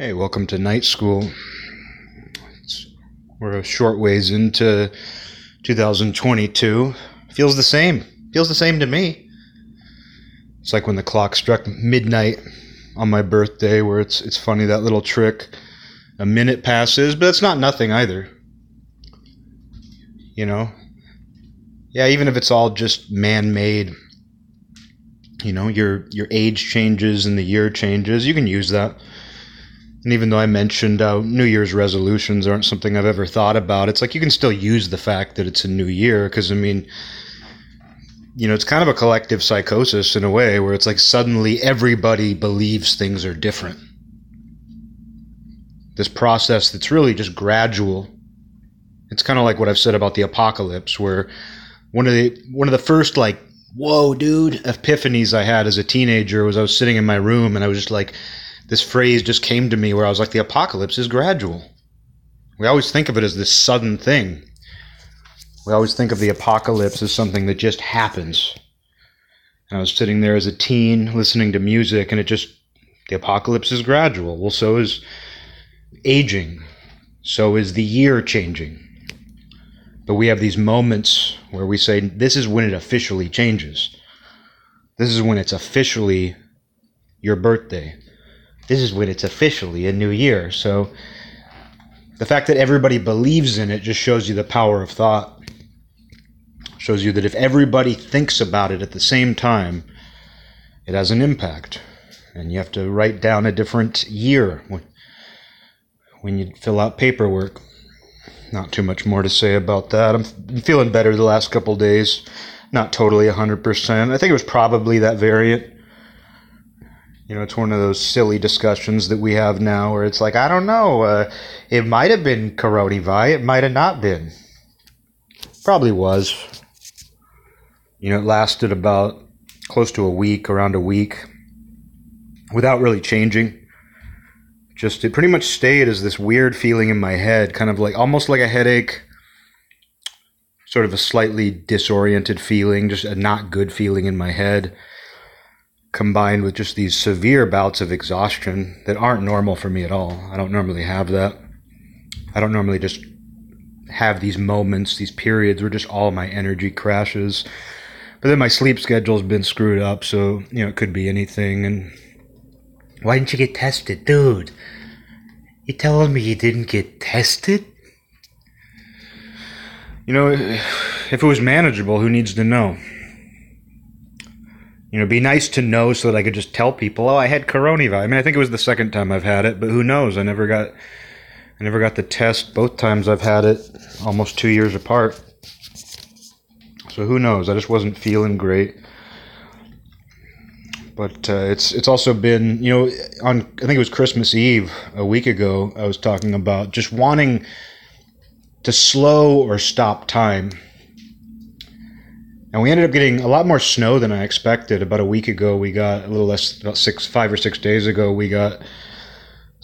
Hey, welcome to night school. It's, we're a short ways into 2022. Feels the same. Feels the same to me. It's like when the clock struck midnight on my birthday, where it's it's funny that little trick. A minute passes, but it's not nothing either. You know. Yeah, even if it's all just man-made. You know, your your age changes and the year changes. You can use that and even though I mentioned uh, New Year's resolutions aren't something I've ever thought about, it's like you can still use the fact that it's a new year because I mean, you know, it's kind of a collective psychosis in a way where it's like suddenly everybody believes things are different. This process that's really just gradual. It's kind of like what I've said about the apocalypse, where one of the one of the first like whoa dude epiphanies I had as a teenager was I was sitting in my room and I was just like this phrase just came to me where I was like, the apocalypse is gradual. We always think of it as this sudden thing. We always think of the apocalypse as something that just happens. And I was sitting there as a teen listening to music, and it just, the apocalypse is gradual. Well, so is aging, so is the year changing. But we have these moments where we say, this is when it officially changes. This is when it's officially your birthday this is when it's officially a new year. So the fact that everybody believes in it just shows you the power of thought. Shows you that if everybody thinks about it at the same time, it has an impact. And you have to write down a different year when, you fill out paperwork. Not too much more to say about that. I'm feeling better the last couple days. Not totally 100%. I think it was probably that variant you know, it's one of those silly discussions that we have now where it's like, I don't know, uh, it might have been coronavirus, it might have not been. Probably was. You know, it lasted about close to a week, around a week, without really changing. Just, it pretty much stayed as this weird feeling in my head, kind of like almost like a headache, sort of a slightly disoriented feeling, just a not good feeling in my head combined with just these severe bouts of exhaustion that aren't normal for me at all. I don't normally have that. I don't normally just have these moments, these periods where just all my energy crashes. But then my sleep schedule's been screwed up, so you know it could be anything. And why didn't you get tested, dude? You telling me you didn't get tested? You know, if it was manageable, who needs to know? You know, be nice to know so that I could just tell people, oh, I had coronavirus. I mean, I think it was the second time I've had it, but who knows? I never got, I never got the test both times I've had it, almost two years apart. So who knows? I just wasn't feeling great. But uh, it's it's also been you know on I think it was Christmas Eve a week ago I was talking about just wanting to slow or stop time and we ended up getting a lot more snow than I expected. About a week ago, we got a little less, about six, five or six days ago, we got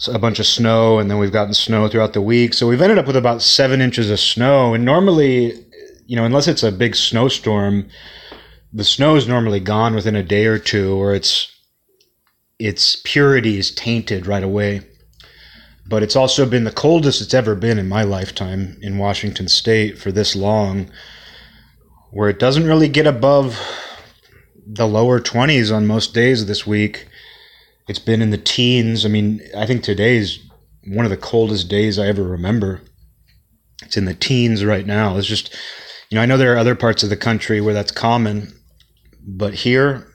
a bunch of snow, and then we've gotten snow throughout the week. So we've ended up with about seven inches of snow. And normally, you know, unless it's a big snowstorm, the snow is normally gone within a day or two, or its its purity is tainted right away. But it's also been the coldest it's ever been in my lifetime in Washington State for this long where it doesn't really get above the lower 20s on most days of this week. It's been in the teens. I mean, I think today's one of the coldest days I ever remember. It's in the teens right now. It's just, you know, I know there are other parts of the country where that's common, but here,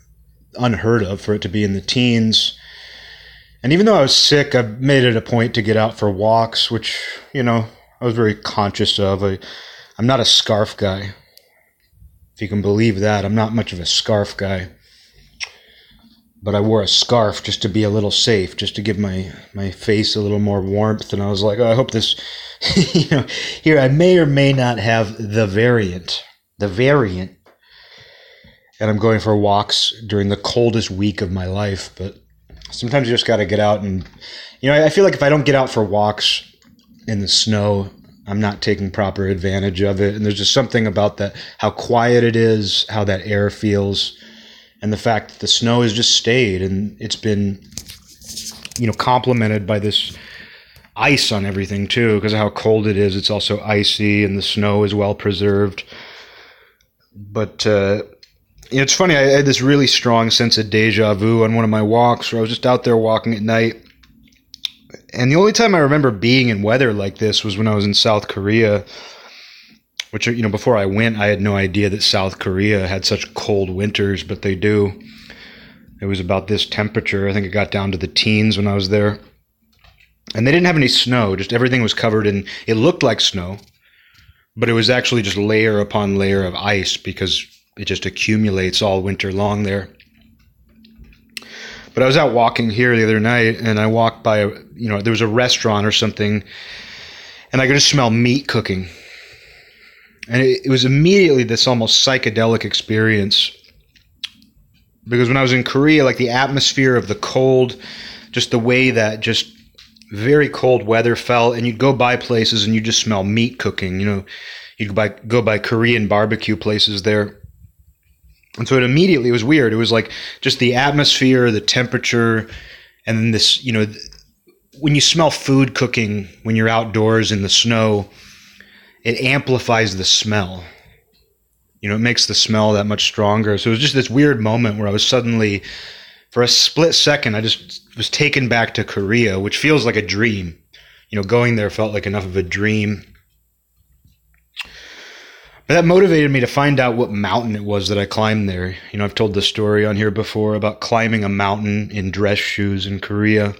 unheard of for it to be in the teens. And even though I was sick, I made it a point to get out for walks, which, you know, I was very conscious of. I, I'm not a scarf guy you can believe that. I'm not much of a scarf guy. But I wore a scarf just to be a little safe, just to give my, my face a little more warmth. And I was like, oh, I hope this, you know, here I may or may not have the variant. The variant. And I'm going for walks during the coldest week of my life. But sometimes you just got to get out and, you know, I feel like if I don't get out for walks in the snow, I'm not taking proper advantage of it. And there's just something about that, how quiet it is, how that air feels, and the fact that the snow has just stayed and it's been you know, complemented by this ice on everything too, because of how cold it is. It's also icy, and the snow is well preserved. But uh, it's funny. I had this really strong sense of deja vu on one of my walks, where I was just out there walking at night, and the only time I remember being in weather like this was when I was in South Korea. Which you know, before I went, I had no idea that South Korea had such cold winters, but they do. It was about this temperature. I think it got down to the teens when I was there and they didn't have any snow. Just everything was covered in. It looked like snow, but it was actually just layer upon layer of ice because it just accumulates all winter long there. But I was out walking here the other night, and I walked by, a, you know, there was a restaurant or something, and I could just smell meat cooking, and it, it was immediately this almost psychedelic experience. Because when I was in Korea, like the atmosphere of the cold, just the way that just very cold weather fell, and you'd go by places and you just smell meat cooking. You know, you'd go by Korean barbecue places there. And so it immediately was weird. It was like just the atmosphere, the temperature, and then this, you know, when you smell food cooking when you're outdoors in the snow, it amplifies the smell. You know, it makes the smell that much stronger. So it was just this weird moment where I was suddenly for a split second, I just was taken back to Korea, which feels like a dream. You know, going there felt like enough of a dream. But that motivated me to find out what mountain it was that I climbed there. You know, I've told the story on here before about climbing a mountain in dress shoes in Korea.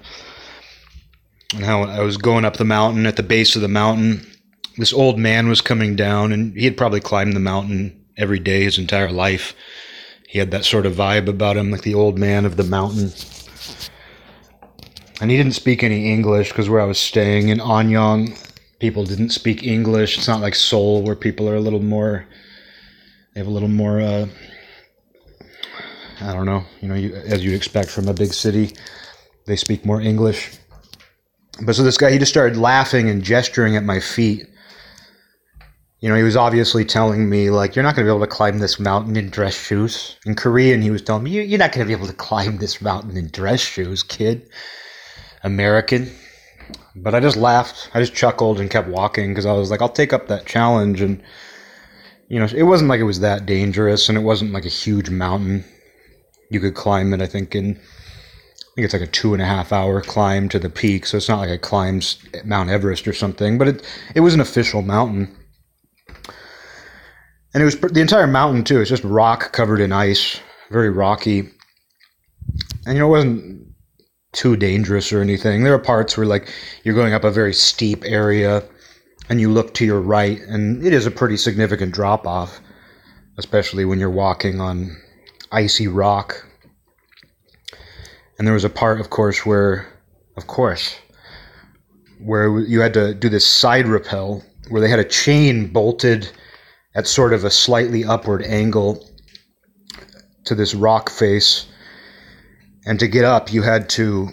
And how I was going up the mountain at the base of the mountain. This old man was coming down, and he had probably climbed the mountain every day his entire life he had that sort of vibe about him, like the old man of the mountain. And he didn't speak any English because where I was staying in Anyang, people didn't speak English. It's not like Seoul where people are a little more, they have a little more, uh, I don't know, you know, you, as you'd expect from a big city, they speak more English. But so this guy, he just started laughing and gesturing at my feet you know, he was obviously telling me, like, you're not going to be able to climb this mountain in dress shoes. In Korean, he was telling me, you're not going to be able to climb this mountain in dress shoes, kid. American. But I just laughed. I just chuckled and kept walking because I was like, I'll take up that challenge. And, you know, it wasn't like it was that dangerous and it wasn't like a huge mountain. You could climb it, I think, in, I think it's like a two and a half hour climb to the peak. So it's not like I climbed Mount Everest or something, but it, it was an official mountain and it was the entire mountain too. It's just rock covered in ice, very rocky. And you know, it wasn't too dangerous or anything. There are parts where like you're going up a very steep area, and you look to your right, and it is a pretty significant drop off, especially when you're walking on icy rock. And there was a part, of course, where, of course, where you had to do this side rappel, where they had a chain bolted at sort of a slightly upward angle to this rock face. And to get up, you had to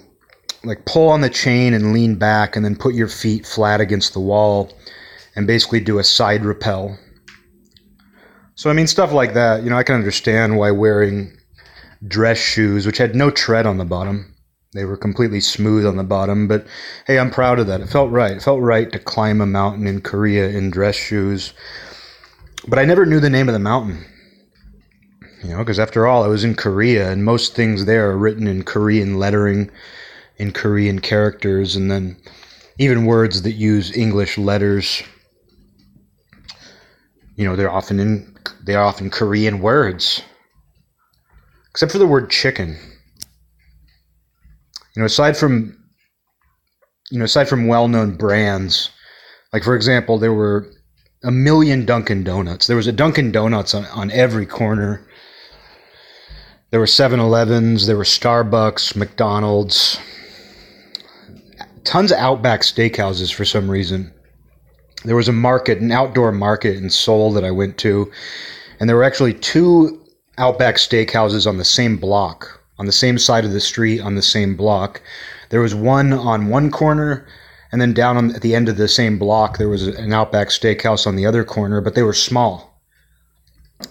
like pull on the chain and lean back and then put your feet flat against the wall and basically do a side rappel. So, I mean, stuff like that, you know, I can understand why wearing dress shoes, which had no tread on the bottom, they were completely smooth on the bottom, but hey, I'm proud of that. It felt right. It felt right to climb a mountain in Korea in dress shoes but I never knew the name of the mountain. You know, because after all, I was in Korea, and most things there are written in Korean lettering, in Korean characters, and then even words that use English letters. You know, they're often in they are often Korean words, except for the word chicken. You know, aside from you know, aside from well-known brands, like for example, there were a million Dunkin' Donuts. There was a Dunkin' Donuts on, on every corner. There were 7 Elevens, there were Starbucks, McDonald's, tons of Outback steakhouses for some reason. There was a market, an outdoor market in Seoul that I went to, and there were actually two Outback steakhouses on the same block, on the same side of the street, on the same block. There was one on one corner and then down on, at the end of the same block, there was an Outback Steakhouse on the other corner, but they were small.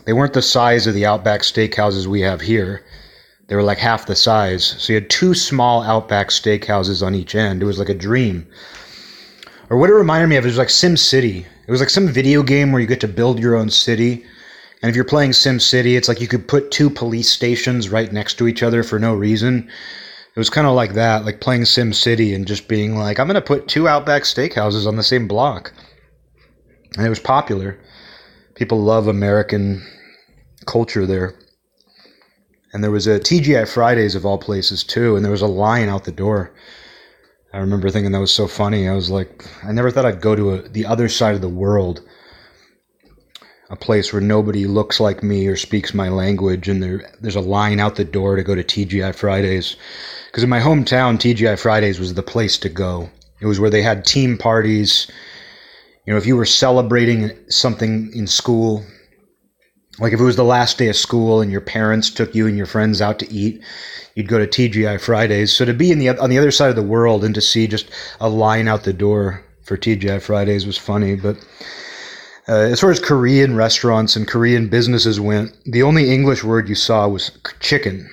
They weren't the size of the Outback Steakhouses we have here. They were like half the size. So you had two small Outback steakhouses on each end. It was like a dream. Or what it reminded me of is like Sim City. It was like some video game where you get to build your own city. And if you're playing Sim City, it's like you could put two police stations right next to each other for no reason. It was kind of like that, like playing Sim City and just being like, I'm going to put two Outback steakhouses on the same block. And it was popular. People love American culture there. And there was a TGI Fridays of all places too, and there was a line out the door. I remember thinking that was so funny. I was like, I never thought I'd go to a, the other side of the world, a place where nobody looks like me or speaks my language, and there there's a line out the door to go to TGI Fridays. Because in my hometown, TGI Fridays was the place to go. It was where they had team parties. You know, if you were celebrating something in school, like if it was the last day of school and your parents took you and your friends out to eat, you'd go to TGI Fridays. So to be in the on the other side of the world and to see just a line out the door for TGI Fridays was funny. But uh, as far as Korean restaurants and Korean businesses went, the only English word you saw was chicken,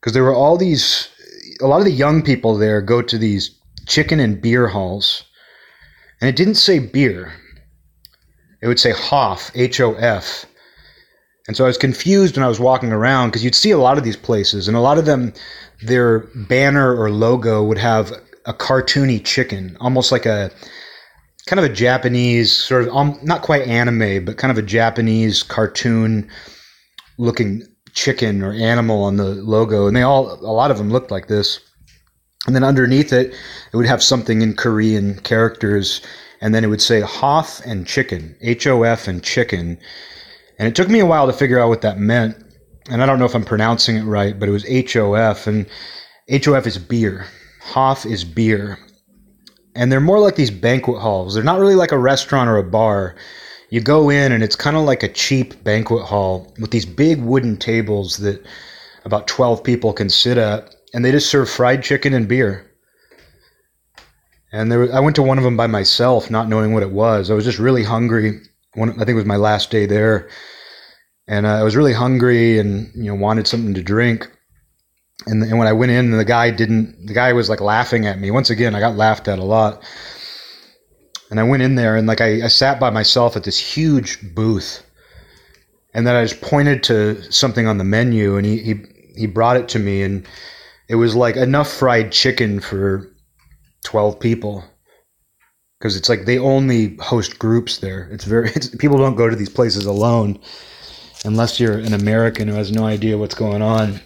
because there were all these. A lot of the young people there go to these chicken and beer halls, and it didn't say beer it would say Hof, H O F. And so I was confused when I was walking around because you'd see a lot of these places, and a lot of them, their banner or logo would have a cartoony chicken, almost like a kind of a Japanese sort of um, not quite anime, but kind of a Japanese cartoon looking chicken or animal on the logo, and they all a lot of them looked like this. And then underneath it, it would have something in Korean characters and then it would say Hof and chicken, H O F and chicken. And it took me a while to figure out what that meant. And I don't know if I'm pronouncing it right, but it was H O F. And H O F is beer. Hof is beer. And they're more like these banquet halls. They're not really like a restaurant or a bar. You go in and it's kind of like a cheap banquet hall with these big wooden tables that about 12 people can sit at. And they just serve fried chicken and beer. And there, I went to one of them by myself, not knowing what it was. I was just really hungry. One, I think it was my last day there, and uh, I was really hungry and you know wanted something to drink. And, and when I went in, the guy didn't. The guy was like laughing at me. Once again, I got laughed at a lot. And I went in there and like I, I sat by myself at this huge booth, and then I just pointed to something on the menu, and he he he brought it to me, and it was like enough fried chicken for 12 people because it's like they only host groups there. It's very it's, people don't go to these places alone unless you're an American who has no idea what's going on.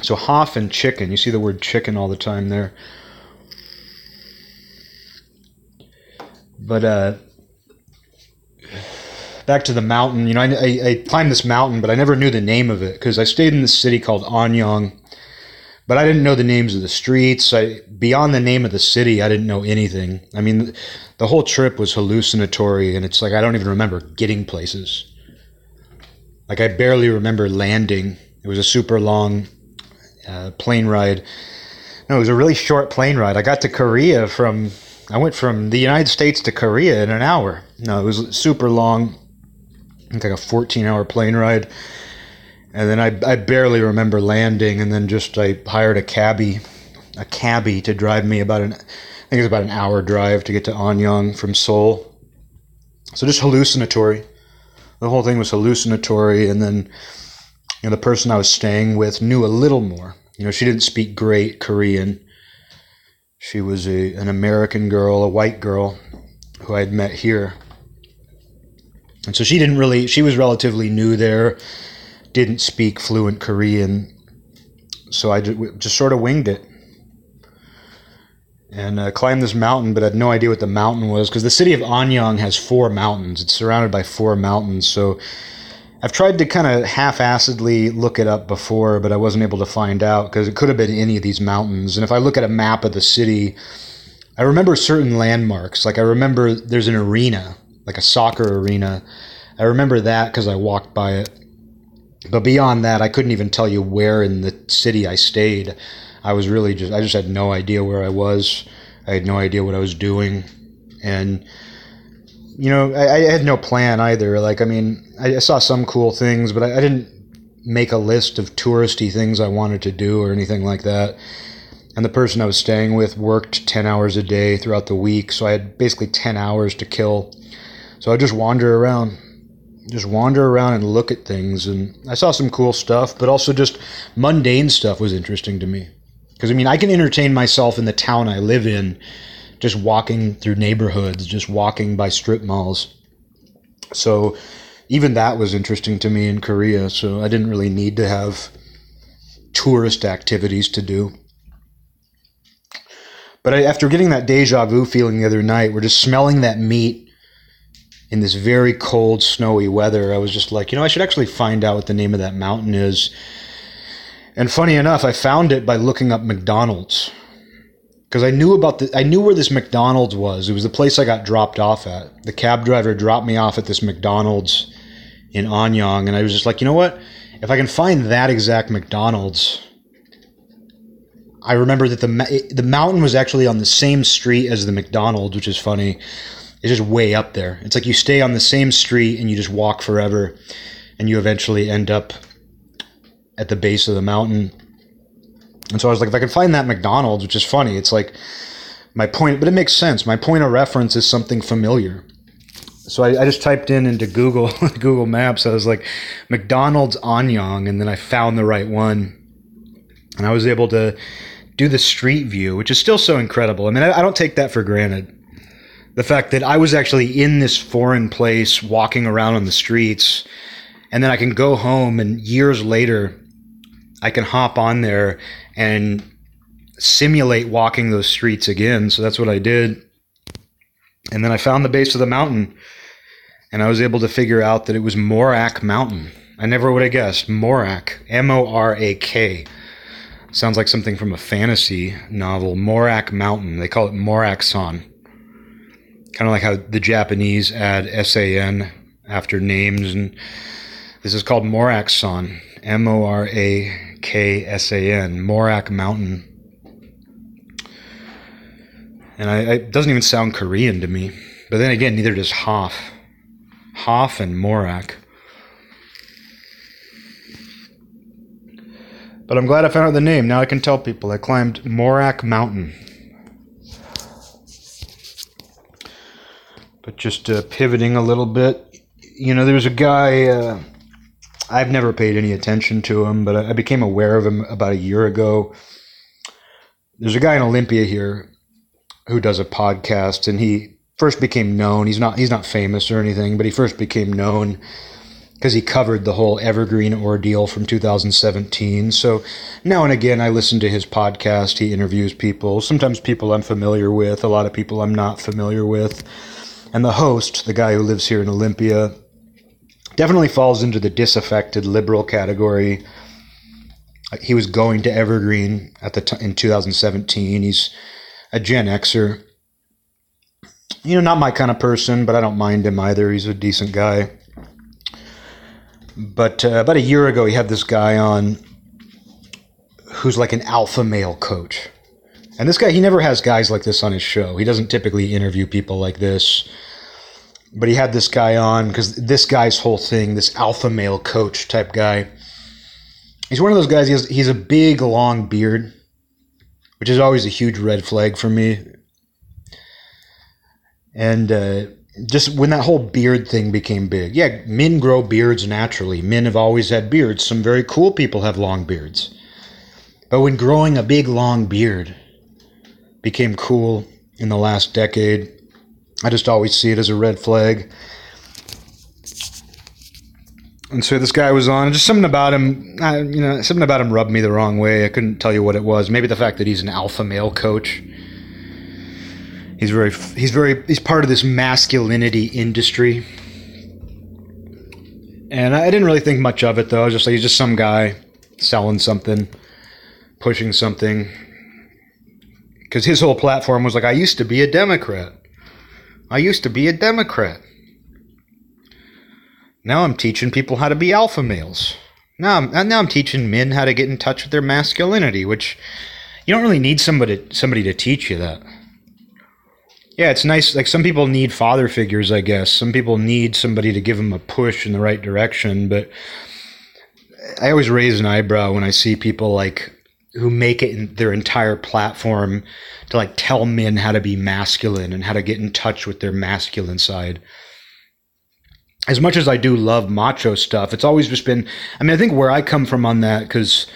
So Hof and chicken, you see the word chicken all the time there. But uh, back to the mountain, you know, I, I, I climbed this mountain, but I never knew the name of it because I stayed in this city called Anyang but I didn't know the names of the streets. I, beyond the name of the city, I didn't know anything. I mean, the whole trip was hallucinatory, and it's like I don't even remember getting places. Like I barely remember landing. It was a super long uh, plane ride. No, it was a really short plane ride. I got to Korea from. I went from the United States to Korea in an hour. No, it was super long. Like a 14 hour plane ride and then I, I barely remember landing and then just I hired a cabbie a cabbie to drive me about an I think it's about an hour drive to get to Anyang from Seoul. So just hallucinatory. The whole thing was hallucinatory and then you know the person I was staying with knew a little more. You know, she didn't speak great Korean. She was a an American girl, a white girl who I had met here. And so she didn't really she was relatively new there didn't speak fluent Korean, so I just, sort of winged it and uh, climbed this mountain, but I had no idea what the mountain was because the city of Anyang has four mountains. It's surrounded by four mountains, so I've tried to kind of half-assedly look it up before, but I wasn't able to find out because it could have been any of these mountains. And if I look at a map of the city, I remember certain landmarks. Like I remember there's an arena, like a soccer arena. I remember that because I walked by it. But beyond that, I couldn't even tell you where in the city I stayed. I was really just, I just had no idea where I was. I had no idea what I was doing. And, you know, I, I had no plan either. Like, I mean, I, I saw some cool things, but I, I, didn't make a list of touristy things I wanted to do or anything like that. And the person I was staying with worked 10 hours a day throughout the week, so I had basically 10 hours to kill. So I just wander around, just wander around and look at things. And I saw some cool stuff, but also just mundane stuff was interesting to me. Because I mean, I can entertain myself in the town I live in, just walking through neighborhoods, just walking by strip malls. So even that was interesting to me in Korea. So I didn't really need to have tourist activities to do. But I, after getting that deja vu feeling the other night, we're just smelling that meat in this very cold, snowy weather. I was just like, you know, I should actually find out what the name of that mountain is. And funny enough, I found it by looking up McDonald's because I knew about the I knew where this McDonald's was. It was the place I got dropped off at. The cab driver dropped me off at this McDonald's in Anyang, and I was just like, you know what? If I can find that exact McDonald's, I remember that the the mountain was actually on the same street as the McDonald's, which is funny. It's just way up there. It's like you stay on the same street and you just walk forever, and you eventually end up at the base of the mountain. And so I was like, if I can find that McDonald's, which is funny, it's like my point, but it makes sense. My point of reference is something familiar. So I, I just typed in into Google Google Maps. I was like McDonald's Anyang, and then I found the right one, and I was able to do the street view, which is still so incredible. I mean, I, I don't take that for granted. The fact that I was actually in this foreign place, walking around on the streets, and then I can go home, and years later, I can hop on there and simulate walking those streets again. So that's what I did. And then I found the base of the mountain and I was able to figure out that it was Morak Mountain. I never would have guessed. Morak, M O R A K. Sounds like something from a fantasy novel. Morak Mountain. They call it Morak San. Kind of like how the Japanese add S A N after names. And this is called Morak San. M O R A K S A N. Morak Mountain. And I, it doesn't even sound Korean to me. But then again, neither does Hof. Hof and Morak. But I'm glad I found out the name. Now I can tell people I climbed Morak Mountain. Just uh, pivoting a little bit, you know, there's a guy. Uh, I've never paid any attention to him, but I became aware of him about a year ago. There's a guy in Olympia here who does a podcast, and he first became known. He's not he's not famous or anything, but he first became known because he covered the whole Evergreen ordeal from 2017. So now and again, I listen to his podcast. He interviews people, sometimes people I'm familiar with, a lot of people I'm not familiar with. And the host, the guy who lives here in Olympia, definitely falls into the disaffected liberal category. He was going to Evergreen at the t- in 2017. He's a Gen Xer. You know, not my kind of person, but I don't mind him either. He's a decent guy. But uh, about a year ago, he had this guy on who's like an alpha male coach. And this guy, he never has guys like this on his show. He doesn't typically interview people like this. But he had this guy on because this guy's whole thing, this alpha male coach type guy, he's one of those guys, he has, he's a big, long beard, which is always a huge red flag for me. And uh, just when that whole beard thing became big, yeah, men grow beards naturally. Men have always had beards. Some very cool people have long beards. But when growing a big, long beard became cool in the last decade, I just always see it as a red flag. And so this guy was on, just something about him, uh, you know, something about him rubbed me the wrong way. I couldn't tell you what it was. Maybe the fact that he's an alpha male coach. He's very, he's very, he's part of this masculinity industry. And I didn't really think much of it though. I was just like, he's just some guy selling something, pushing something. Because his whole platform was like, I used to be a Democrat. I used to be a Democrat. Now I'm teaching people how to be alpha males. Now I'm, now I'm teaching men how to get in touch with their masculinity, which you don't really need somebody somebody to teach you that. Yeah, it's nice. Like some people need father figures, I guess. Some people need somebody to give them a push in the right direction. But I always raise an eyebrow when I see people like who make it in their entire platform to like tell men how to be masculine and how to get in touch with their masculine side. As much as I do love macho stuff, it's always just been. I mean, I think where I come from on that because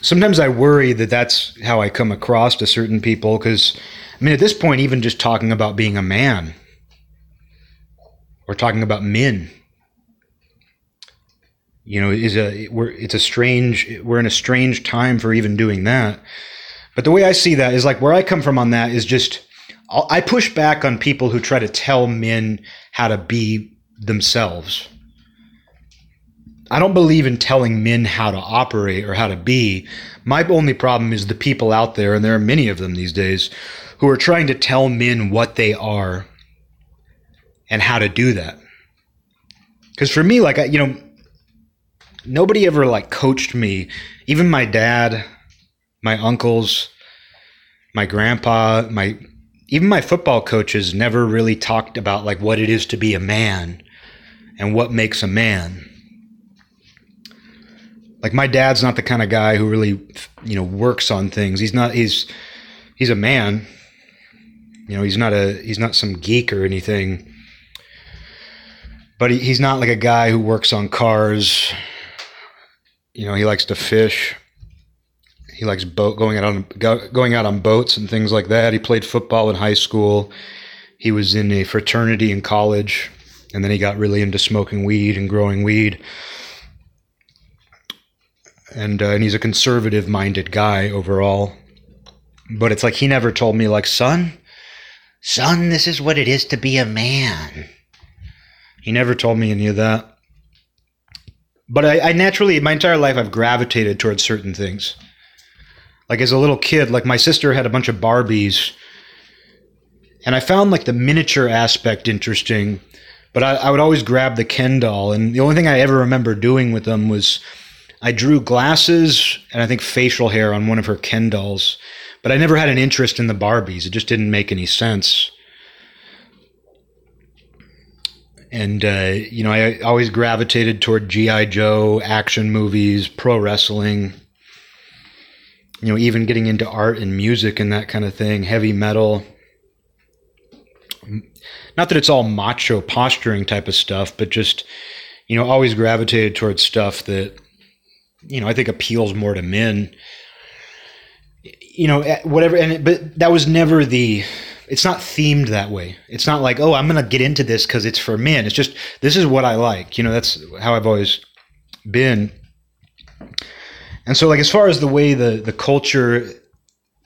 sometimes I worry that that's how I come across to certain people because I mean, at this point, even just talking about being a man or talking about men, you know, is a we're it's a strange we're in a strange time for even doing that. But the way I see that is like where I come from on that is just I'll, I push back on people who try to tell men how to be themselves. I don't believe in telling men how to operate or how to be. My only problem is the people out there, and there are many of them these days, who are trying to tell men what they are and how to do that. Because for me, like, I, you know, nobody ever like coached me. Even my dad, my uncles, my grandpa, my even my football coaches never really talked about like what it is to be a man and what makes a man. Like my dad's not the kind of guy who really, you know, works on things. He's not. He's he's a man. You know, he's not a he's not some geek or anything. But he, he's not like a guy who works on cars. You know, he likes to fish. He likes boat going out on going out on boats and things like that. He played football in high school. He was in a fraternity in college, and then he got really into smoking weed and growing weed. And uh, and he's a conservative minded guy overall. But it's like he never told me like, son, Son, this is what it is to be a man. He never told me any of that. But I, I naturally, my entire life, I've gravitated towards certain things. Like as a little kid, like my sister had a bunch of Barbies, and I found like the miniature aspect interesting. But I, I would always grab the Ken doll, and the only thing I ever remember doing with them was I drew glasses and I think facial hair on one of her Ken dolls but I never had an interest in the Barbies. It just didn't make any sense. And, uh, you know, I always gravitated toward G.I. Joe, action movies, pro wrestling, you know, even getting into art and music and that kind of thing, heavy metal. Not that it's all macho posturing type of stuff, but just, you know, always gravitated towards stuff that, you know, I think appeals more to men you know, eh, whatever. And but that was never the. It's not themed that way. It's not like, oh, I'm going to get into this because it's for men. It's just this is what I like. You know, that's how I've always been. And so, like, as far as the way the the culture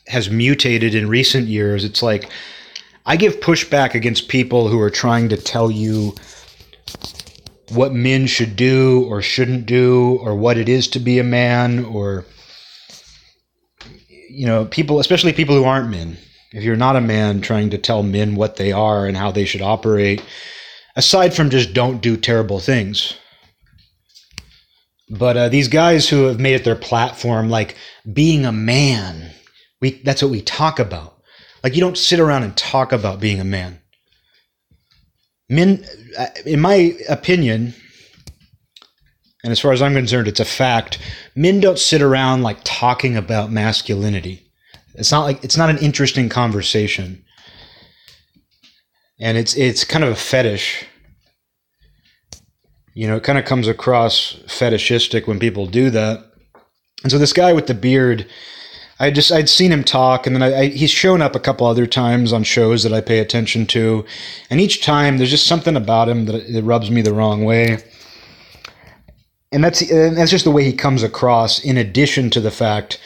has mutated in recent years, it's like I give pushback against people who are trying to tell you what men should do or shouldn't do, or what it is to be a man, or you know, people, especially people who aren't men, if you're not a man trying to tell men what they are and how they should operate, aside from just don't do terrible things. But uh, these guys who have made it their platform, like being a man, we that's what we talk about. Like you don't sit around and talk about being a man. Men, uh, in my opinion, and as far as I'm concerned, it's a fact. Men don't sit around like talking about masculinity. It's not like it's not an interesting conversation. And it's it's kind of a fetish. You know, it kind of comes across fetishistic when people do that. And so this guy with the beard, I just I'd seen him talk, and then I, I, he's shown up a couple other times on shows that I pay attention to, and each time there's just something about him that it rubs me the wrong way and that's and that's just the way he comes across. In addition to the fact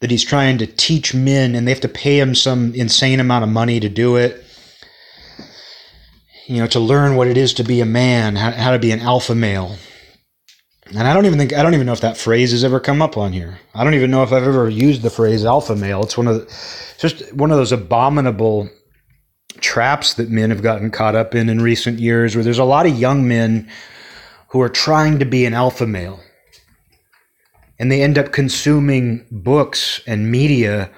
that he's trying to teach men, and they have to pay him some insane amount of money to do it. You know, to learn what it is to be a man, how, how to be an alpha male. And I don't even think I don't even know if that phrase has ever come up on here. I don't even know if I've ever used the phrase alpha male. It's one of the, just one of those abominable traps that men have gotten caught up in in recent years, where there's a lot of young men who are trying to be an alpha male. And they end up consuming books and media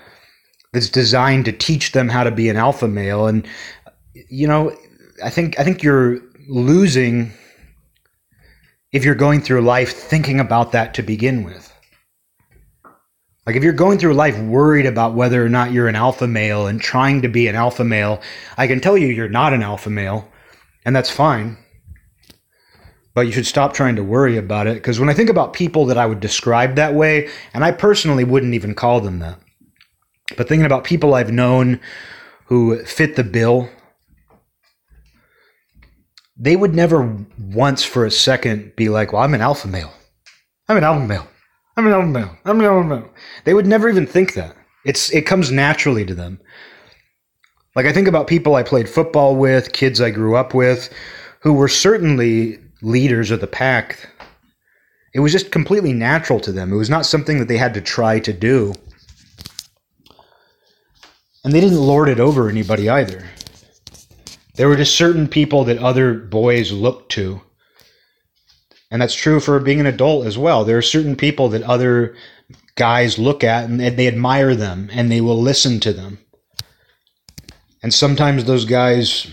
that's designed to teach them how to be an alpha male. And, you know, I think, I think you're losing if you're going through life thinking about that to begin with. Like if you're going through life worried about whether or not you're an alpha male and trying to be an alpha male, I can tell you you're not an alpha male, and that's fine. But you should stop trying to worry about it because when I think about people that I would describe that way, and I personally wouldn't even call them that, but thinking about people I've known who fit the bill, they would never once for a second be like, well, I'm an alpha male. I'm an alpha male. I'm an alpha male. I'm an alpha male. They would never even think that. It's it comes naturally to them. Like I think about people I played football with, kids I grew up with, who were certainly leaders of the pack. It was just completely natural to them. It was not something that they had to try to do. And they didn't lord it over anybody either. There were just certain people that other boys looked to and that's true for being an adult as well. There are certain people that other guys look at and they admire them and they will listen to them. And sometimes those guys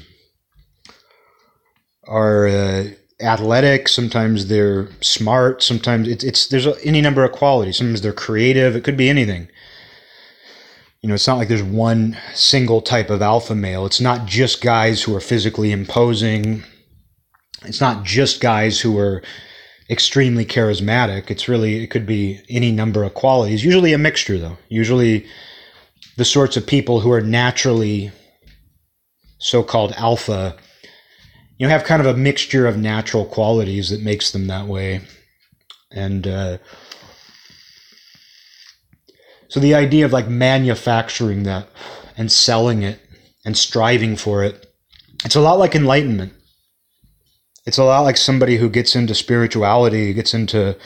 are uh, athletic, sometimes they're smart, sometimes it's, it's there's any number of qualities. Sometimes they're creative, it could be anything. You know, it's not like there's one single type of alpha male. It's not just guys who are physically imposing. It's not just guys who are extremely charismatic. It's really, it could be any number of qualities, usually a mixture, though. Usually the sorts of people who are naturally so called alpha, you know, have kind of a mixture of natural qualities that makes them that way. And, uh, so the idea of like manufacturing that and selling it and striving for it, it's a lot like enlightenment it's a lot like somebody who gets into spirituality, gets into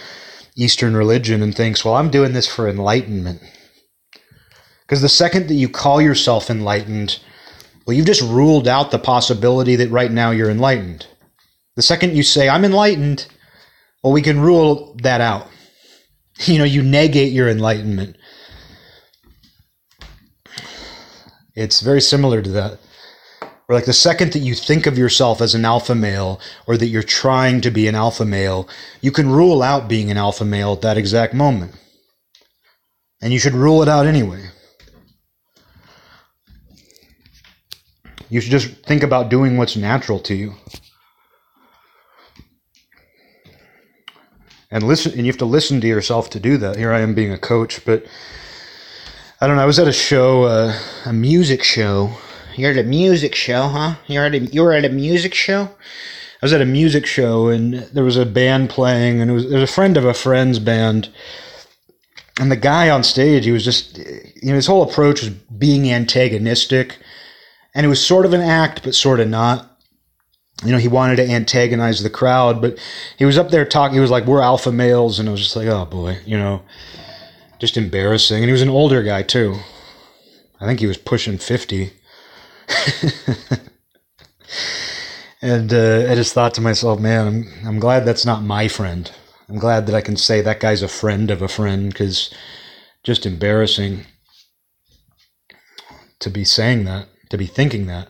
Eastern religion, and thinks, well, I'm doing this for enlightenment. Because the second that you call yourself enlightened, well, you've just ruled out the possibility that right now you're enlightened. The second you say, I'm enlightened, well, we can rule that out. You know, you negate your enlightenment. It's very similar to that or like the second that you think of yourself as an alpha male or that you're trying to be an alpha male, you can rule out being an alpha male at that exact moment. And you should rule it out anyway. You should just think about doing what's natural to you. And listen and you have to listen to yourself to do that. Here I am being a coach, but I don't know, I was at a show, uh, a music show you're at a music show, huh? You're at a you were at a music show. I was at a music show and there was a band playing, and it was, was a friend of a friend's band. And the guy on stage, he was just, you know, his whole approach was being antagonistic, and it was sort of an act, but sort of not. You know, he wanted to antagonize the crowd, but he was up there talking. He was like, "We're alpha males," and I was just like, "Oh boy," you know, just embarrassing. And he was an older guy too. I think he was pushing fifty. and uh, I just thought to myself, man, I'm, I'm glad that's not my friend. I'm glad that I can say that guy's a friend of a friend because just embarrassing to be saying that, to be thinking that.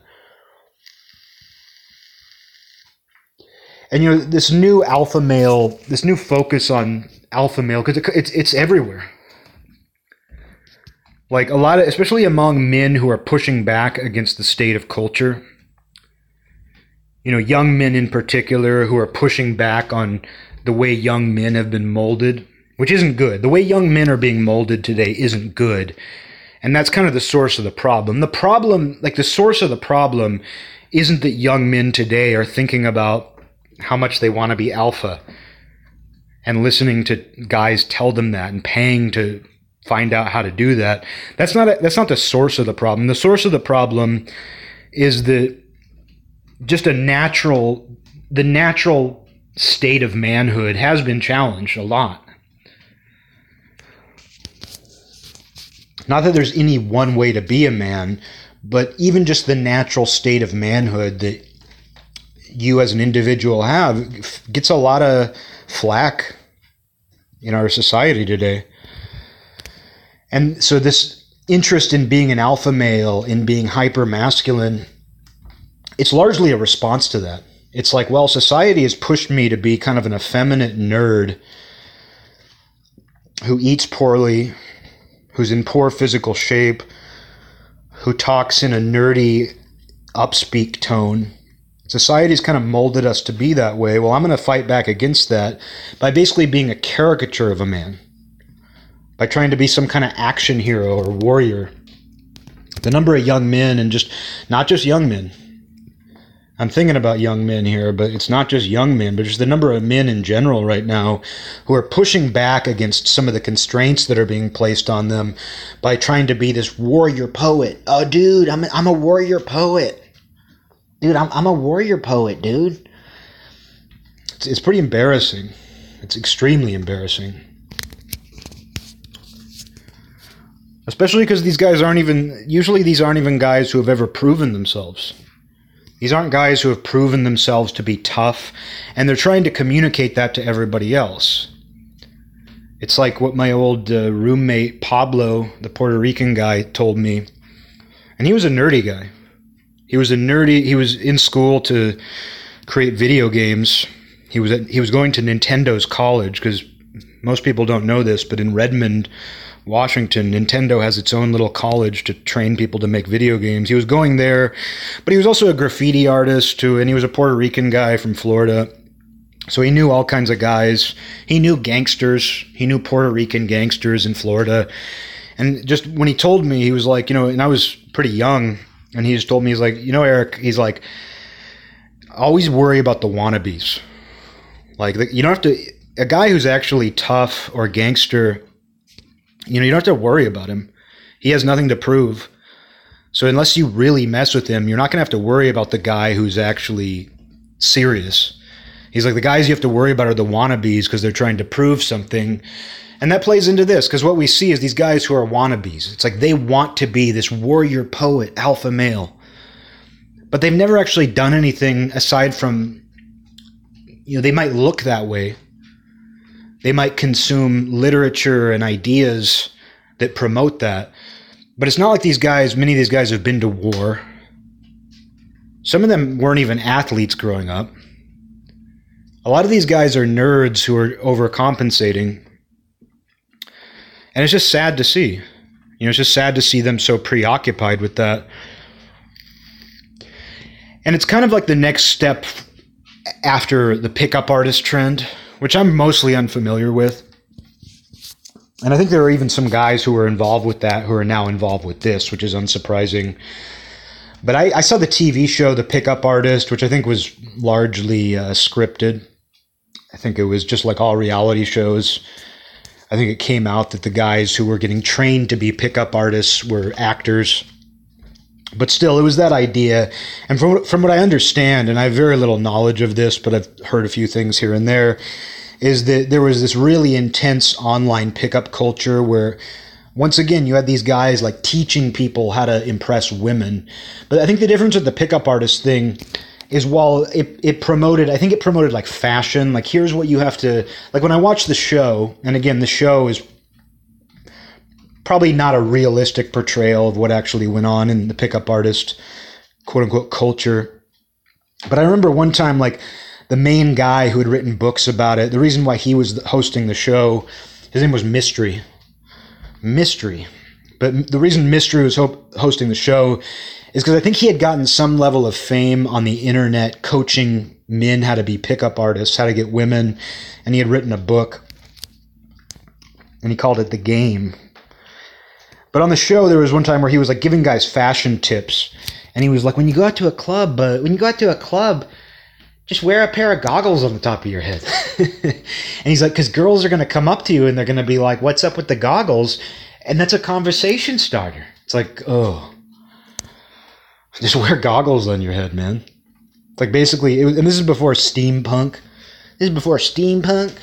And you know, this new alpha male, this new focus on alpha male, because it, it's it's everywhere. Like a lot of, especially among men who are pushing back against the state of culture. You know, young men in particular who are pushing back on the way young men have been molded, which isn't good. The way young men are being molded today isn't good. And that's kind of the source of the problem. The problem, like the source of the problem, isn't that young men today are thinking about how much they want to be alpha and listening to guys tell them that and paying to find out how to do that. That's not a, that's not the source of the problem. The source of the problem is the just a natural the natural state of manhood has been challenged a lot. Not that there's any one way to be a man, but even just the natural state of manhood that you as an individual have gets a lot of flack in our society today. And so this interest in being an alpha male, in being hyper masculine, it's largely a response to that. it's like, well, society has pushed me to be kind of an effeminate nerd who eats poorly, who's in poor physical shape, who talks in a nerdy upspeak tone. Society's kind of molded us to be that way. Well, I'm going to fight back against that by basically being a caricature of a man, by trying to be some kind of action hero or warrior. The number of young men, and just not just young men, I'm thinking about young men here, but it's not just young men, but just the number of men in general right now who are pushing back against some of the constraints that are being placed on them by trying to be this warrior poet. Oh, dude, I'm a, I'm a warrior poet. Dude, I'm, I'm a warrior poet, dude. It's, it's pretty embarrassing. It's extremely embarrassing. Especially because these guys aren't even, usually, these aren't even guys who have ever proven themselves. These aren't guys who have proven themselves to be tough, and they're trying to communicate that to everybody else. It's like what my old uh, roommate Pablo, the Puerto Rican guy, told me. And he was a nerdy guy. He was a nerdy, he was in school to create video games. He was at, he was going to Nintendo's college because most people don't know this, but in Redmond, Washington, Nintendo has its own little college to train people to make video games. He was going there, but he was also a graffiti artist too, and he was a Puerto Rican guy from Florida. So he knew all kinds of guys. He knew gangsters. He knew Puerto Rican gangsters in Florida. And just when he told me, he was like, you know, and I was pretty young, and he just told me, he's like, you know, Eric, he's like, always worry about the wannabes. Like, you don't have to, a guy who's actually tough or gangster you know, you don't have to worry about him. He has nothing to prove. So unless you really mess with him, you're not going to have to worry about the guy who's actually serious. He's like the guys you have to worry about are the wannabes because they're trying to prove something. And that plays into this because what we see is these guys who are wannabes. It's like they want to be this warrior poet, alpha male. But they've never actually done anything aside from, you know, they might look that way, they might consume literature and ideas that promote that. But it's not like these guys, many of these guys have been to war. Some of them weren't even athletes growing up. A lot of these guys are nerds who are overcompensating. And it's just sad to see. You know, it's just sad to see them so preoccupied with that. And it's kind of like the next step after the pickup artist trend which I'm mostly unfamiliar with. And I think there are even some guys who were involved with that who are now involved with this, which is unsurprising. But I, I saw the TV show, The Pickup Artist, which I think was largely uh, scripted. I think it was just like all reality shows. I think it came out that the guys who were getting trained to be pickup artists were actors but still, it was that idea. And from, from what I understand, and I have very little knowledge of this, but I've heard a few things here and there, is that there was this really intense online pickup culture where, once again, you had these guys like teaching people how to impress women. But I think the difference with the pickup artist thing is while it, it promoted, I think it promoted like fashion, like here's what you have to, like when I watch the show, and again, the show is probably not a realistic portrayal of what actually went on in the pickup artist quote unquote culture. But I remember one time, like the main guy who had written books about it, the reason why he was hosting the show, his name was Mystery. Mystery. But the reason Mystery was ho- hosting the show is because I think he had gotten some level of fame on the internet coaching men how to be pickup artists, how to get women, and he had written a book and he called it The Game. But on the show, there was one time where he was like giving guys fashion tips, and he was like, "When you go out to a club, uh, when you go out to a club, just wear a pair of goggles on the top of your head." and he's like, "Because girls are going to come up to you and they're going to be like, "What's up with the goggles?" And that's a conversation starter. It's like, oh, just wear goggles on your head, man. It's like basically, was, and this is before steampunk. This is before steampunk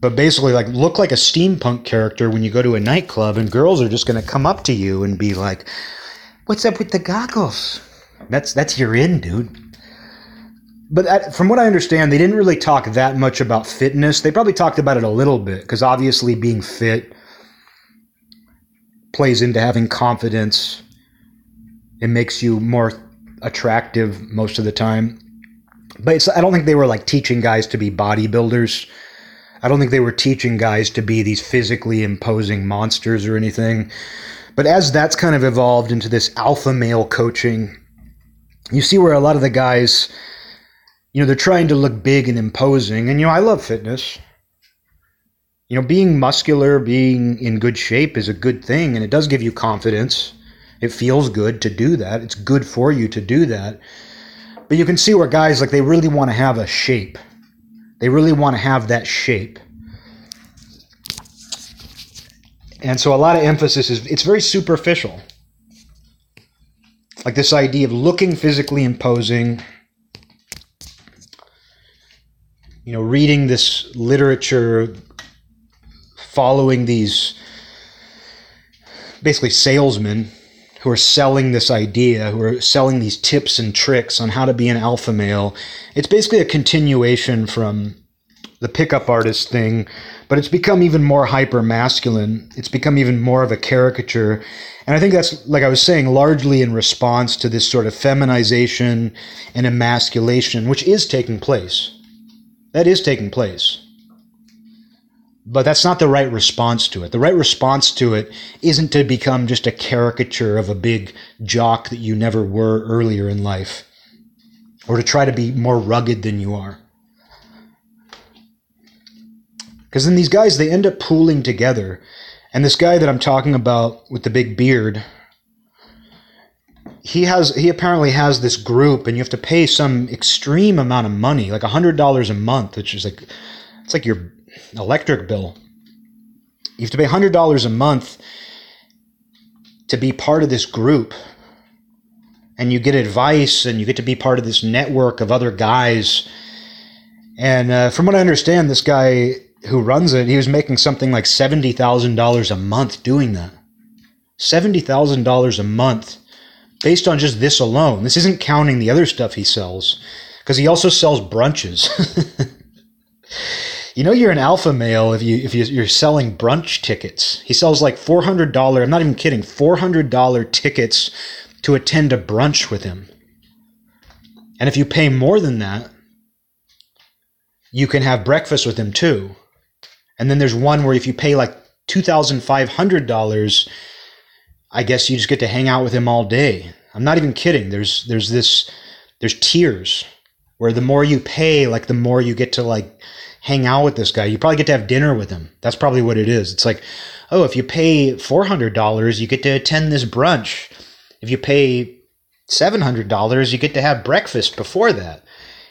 but basically like look like a steampunk character when you go to a nightclub and girls are just going to come up to you and be like what's up with the goggles that's that's your in dude but from what i understand they didn't really talk that much about fitness they probably talked about it a little bit because obviously being fit plays into having confidence it makes you more attractive most of the time. But I don't think they were like teaching guys to be bodybuilders. I don't think they were teaching guys to be these physically imposing monsters or anything. But as that's kind of evolved into this alpha male coaching, you see where a lot of the guys, you know, they're trying to look big and imposing. And, you know, I love fitness. You know, being muscular, being in good shape is a good thing, and it does give you confidence. It feels good to do that. It's good for you to do that. But you can see where guys like they really want to have a shape. They really want to have that shape. And so a lot of emphasis is it's very superficial. Like this idea of looking physically imposing, you know, reading this literature, following these basically salesmen who are selling this idea, who are selling these tips and tricks on how to be an alpha male. It's basically a continuation from the pickup artist thing, but it's become even more hyper masculine. It's become even more of a caricature. And I think that's, like I was saying, largely in response to this sort of feminization and emasculation, which is taking place. That is taking place. But that's not the right response to it. The right response to it isn't to become just a caricature of a big jock that you never were earlier in life, or to try to be more rugged than you are. Because then these guys, they end up pooling together. And this guy that I'm talking about with the big beard, he has he apparently has this group and you have to pay some extreme amount of money like a hundred dollars a month which is like it's like your electric bill. You have to pay $100 a month to be part of this group. And you get advice and you get to be part of this network of other guys. And uh, from what I understand, this guy who runs it, he was making something like $70,000 a month doing that. $70,000 a month based on just this alone. This isn't counting the other stuff he sells because he also sells brunches. You know you're an alpha male if you if you're selling brunch tickets. He sells like four hundred dollar. I'm not even kidding. Four hundred dollar tickets to attend a brunch with him. And if you pay more than that, you can have breakfast with him too. And then there's one where if you pay like two thousand five hundred dollars, I guess you just get to hang out with him all day. I'm not even kidding. There's there's this there's tiers where the more you pay, like the more you get to like hang out with this guy. You probably get to have dinner with him. That's probably what it is. It's like, oh, if you pay $400, you get to attend this brunch. If you pay $700, you get to have breakfast before that.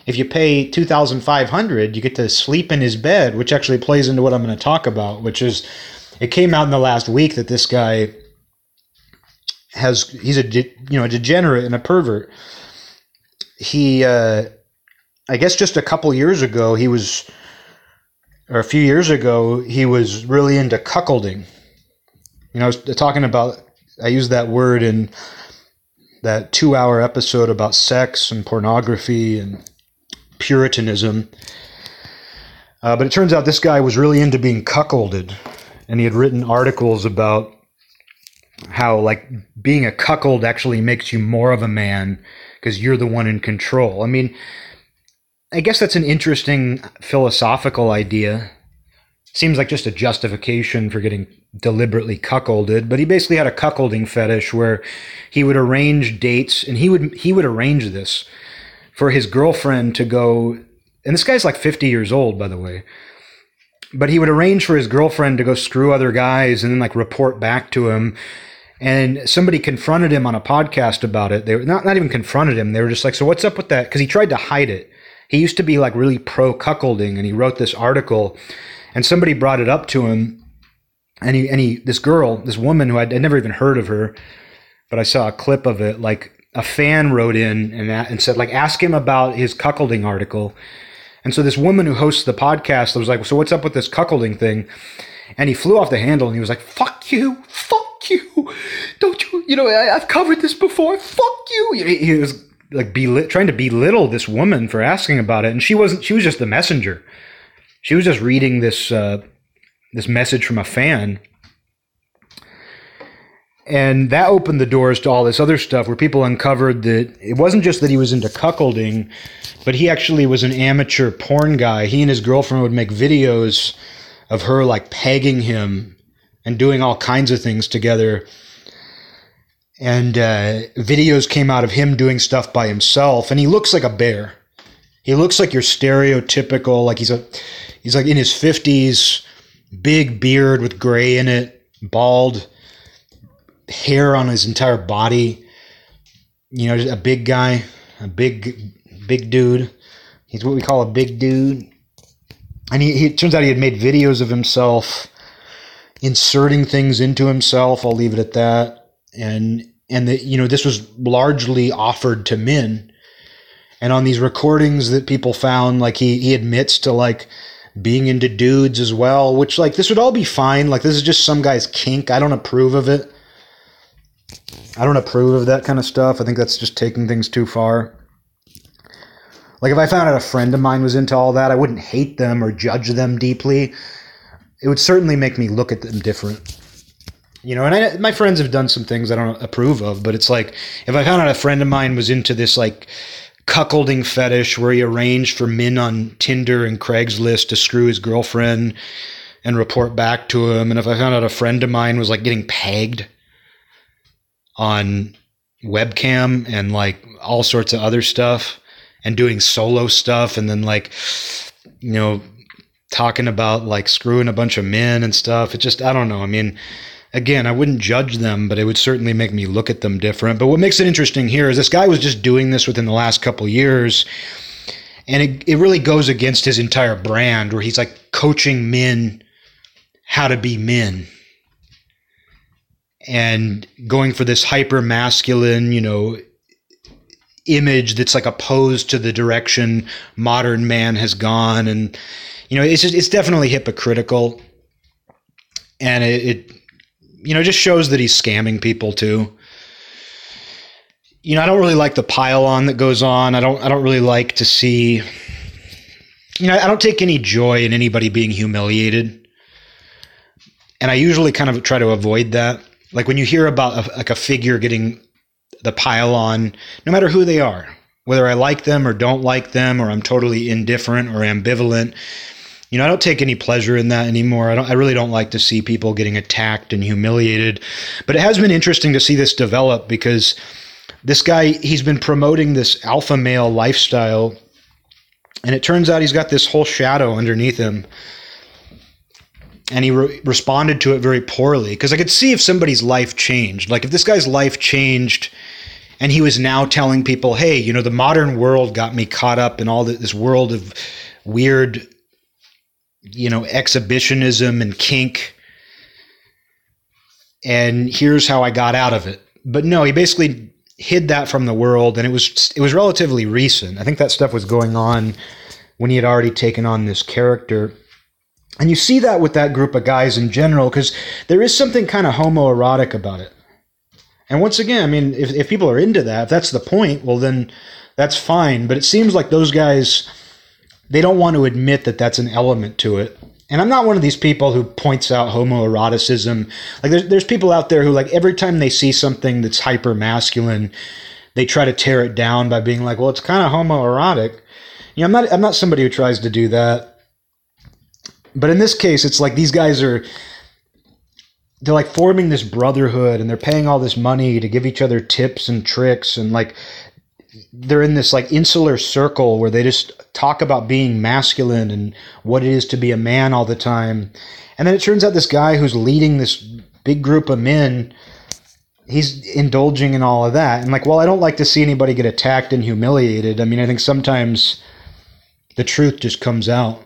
If you pay 2500 you get to sleep in his bed, which actually plays into what I'm going to talk about, which is it came out in the last week that this guy has he's a you know a degenerate and a pervert. He uh I guess just a couple years ago he was or a few years ago, he was really into cuckolding. You know, I was talking about, I used that word in that two hour episode about sex and pornography and Puritanism. Uh, but it turns out this guy was really into being cuckolded, and he had written articles about how, like, being a cuckold actually makes you more of a man because you're the one in control. I mean, I guess that's an interesting philosophical idea. Seems like just a justification for getting deliberately cuckolded, but he basically had a cuckolding fetish where he would arrange dates and he would he would arrange this for his girlfriend to go and this guy's like 50 years old by the way. But he would arrange for his girlfriend to go screw other guys and then like report back to him and somebody confronted him on a podcast about it. They were not not even confronted him. They were just like, "So what's up with that?" Because he tried to hide it. He used to be like really pro cuckolding, and he wrote this article, and somebody brought it up to him, and he and he this girl, this woman who I'd, I'd never even heard of her, but I saw a clip of it. Like a fan wrote in and and said like ask him about his cuckolding article, and so this woman who hosts the podcast was like, so what's up with this cuckolding thing? And he flew off the handle and he was like, fuck you, fuck you. Don't you, you know, I, have covered this before. Fuck you. He was like trying to belittle this woman for asking about it, and she wasn't. She was just the messenger. She was just reading this uh, this message from a fan. and that opened the doors to all this other stuff where people uncovered that it wasn't just that he was into cuckolding, but he actually was an amateur porn guy. He and his girlfriend would make videos of her like pegging him and doing all kinds of things together. And uh, videos came out of him doing stuff by himself, and he looks like a bear. He looks like your stereotypical, like he's a, he's like in his fifties, big beard with gray in it, bald hair on his entire body. You know, a big guy, a big, big dude. He's what we call a big dude. And he, he turns out he had made videos of himself inserting things into himself. I'll leave it at that. And and that you know this was largely offered to men. And on these recordings that people found, like he he admits to like being into dudes as well, which like this would all be fine. Like this is just some guy's kink. I don't approve of it. I don't approve of that kind of stuff. I think that's just taking things too far. Like if I found out a friend of mine was into all that, I wouldn't hate them or judge them deeply. It would certainly make me look at them different. You know, and I, my friends have done some things I don't approve of, but it's like if I found out a friend of mine was into this like cuckolding fetish where he arranged for men on Tinder and Craigslist to screw his girlfriend and report back to him, and if I found out a friend of mine was like getting pegged on webcam and like all sorts of other stuff and doing solo stuff and then like you know talking about like screwing a bunch of men and stuff it just i don't know i mean again i wouldn't judge them but it would certainly make me look at them different. But what makes it interesting here is this guy was just doing this within the last couple years and it, it really goes against his entire brand where he's like coaching men how to be men. And going for this hyper masculine, you know, image that's like opposed to the direction modern man has gone. And you know it's just it's definitely hypocritical. And it, it you know just shows that he's scamming people too. You know i don't really like the pile on that goes on. I don't i don't really like to see you know i don't take any joy in anybody being humiliated. And i usually kind of try to avoid that. Like when you hear about a, like a figure getting the pile on, no matter who they are, whether I like them or don't like them, or I'm totally indifferent or ambivalent, you know, I don't take any pleasure in that anymore. I don't. I really don't like to see people getting attacked and humiliated. But it has been interesting to see this develop because this guy he's been promoting this alpha male lifestyle, and it turns out he's got this whole shadow underneath him and he re- responded to it very poorly because I could see if somebody's life changed. Like if this guy's life changed and he was now telling people, hey, you know, the modern world got me caught up in all this world of weird, you know, exhibitionism and kink. And here's how I got out of it. But no, he basically hid that from the world and it was it was relatively recent. I think that stuff was going on when he had already taken on this character and you see that with that group of guys in general, because there is something kind of homoerotic about it. And once again, I mean, if, if people are into that, if that's the point, well, then that's fine. But it seems like those guys, they don't want to admit that that's an element to it. And I'm not one of these people who points out homoeroticism. Like, there's, there's people out there who, like, every time they see something that's hyper masculine, they try to tear it down by being like, well, it's kind of homoerotic. You know, I'm not, I'm not somebody who tries to do that. But in this case, it's like these guys are they're like forming this brotherhood and they're paying all this money to give each other tips and tricks and like they're in this like insular circle where they just talk about being masculine and what it is to be a man all the time. And then it turns out this guy who's leading this big group of men he's indulging in all of that. And like, well, I don't like to see anybody get attacked and humiliated. I mean, I think sometimes the truth just comes out.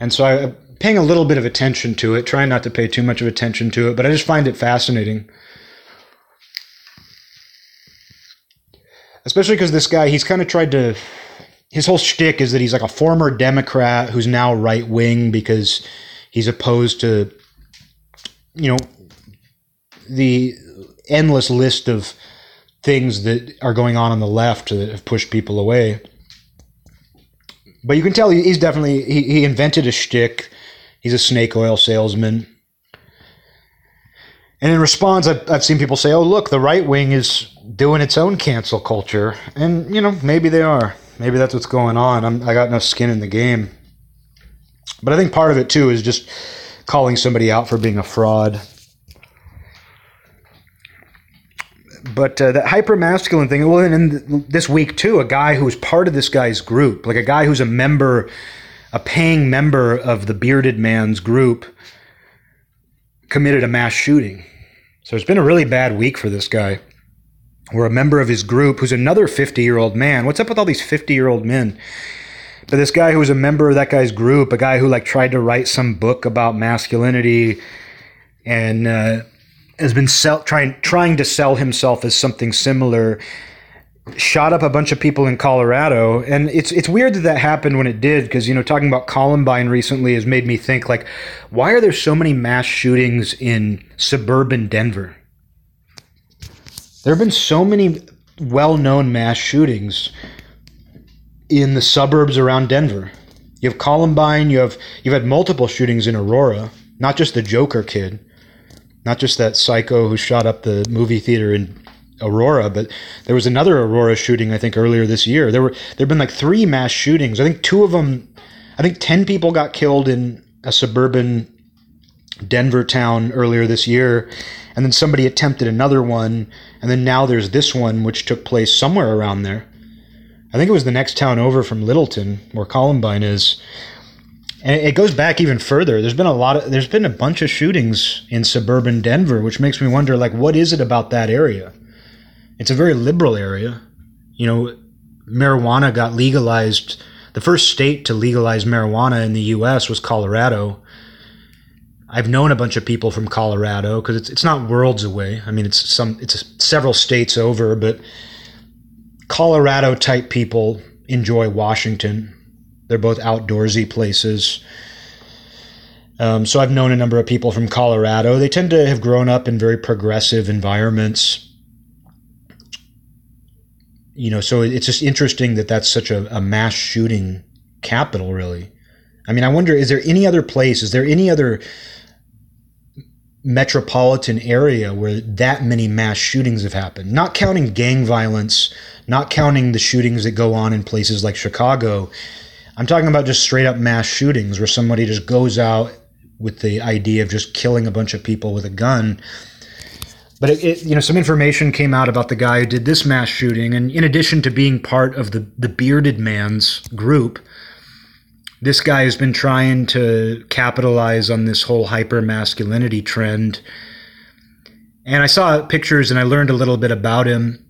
And so I'm paying a little bit of attention to it, trying not to pay too much of attention to it, but I just find it fascinating. Especially because this guy, he's kind of tried to. His whole shtick is that he's like a former Democrat who's now right wing because he's opposed to, you know, the endless list of things that are going on on the left that have pushed people away but you can tell he's definitely he, he invented a shtick. He's a snake oil salesman. And in response, I've, I've seen people say, oh, look, the right wing is doing its own cancel culture. And, you know, maybe they are. Maybe that's what's going on. I'm, I got enough skin in the game. But I think part of it, too, is just calling somebody out for being a fraud. But uh, that hyper masculine thing, well, and this week, too, a guy who's part of this guy's group, like a guy who's a member, a paying member of the bearded man's group, committed a mass shooting. So it's been a really bad week for this guy. We're a member of his group who's another 50 year old man. What's up with all these 50 year old men? But this guy who was a member of that guy's group, a guy who like tried to write some book about masculinity and uh, has been sell, trying trying to sell himself as something similar, shot up a bunch of people in Colorado, and it's it's weird that that happened when it did because you know talking about Columbine recently has made me think like, why are there so many mass shootings in suburban Denver? There have been so many well-known mass shootings in the suburbs around Denver. You have Columbine. You have you've had multiple shootings in Aurora, not just the Joker kid, not just that psycho who shot up the movie theater in Aurora, but there was another Aurora shooting I think earlier this year. There were there've been like three mass shootings. I think two of them, I think ten people got killed in a suburban Denver town earlier this year, and then somebody attempted another one, and then now there's this one which took place somewhere around there. I think it was the next town over from Littleton, where Columbine is. And it goes back even further. There's been a lot of there's been a bunch of shootings in suburban Denver, which makes me wonder like what is it about that area? It's a very liberal area. You know, marijuana got legalized. The first state to legalize marijuana in the US was Colorado. I've known a bunch of people from Colorado because it's it's not worlds away. I mean, it's some it's several states over, but Colorado type people enjoy Washington. They're both outdoorsy places. Um, so I've known a number of people from Colorado. They tend to have grown up in very progressive environments. You know, so it's just interesting that that's such a, a mass shooting capital, really. I mean, I wonder, is there any other place? Is there any other metropolitan area where that many mass shootings have happened, not counting gang violence, not counting the shootings that go on in places like Chicago. I'm talking about just straight up mass shootings where somebody just goes out with the idea of just killing a bunch of people with a gun. But it, it, you know, some information came out about the guy who did this mass shooting, and in addition to being part of the the bearded man's group, this guy has been trying to capitalize on this whole hyper masculinity trend. And I saw pictures and I learned a little bit about him.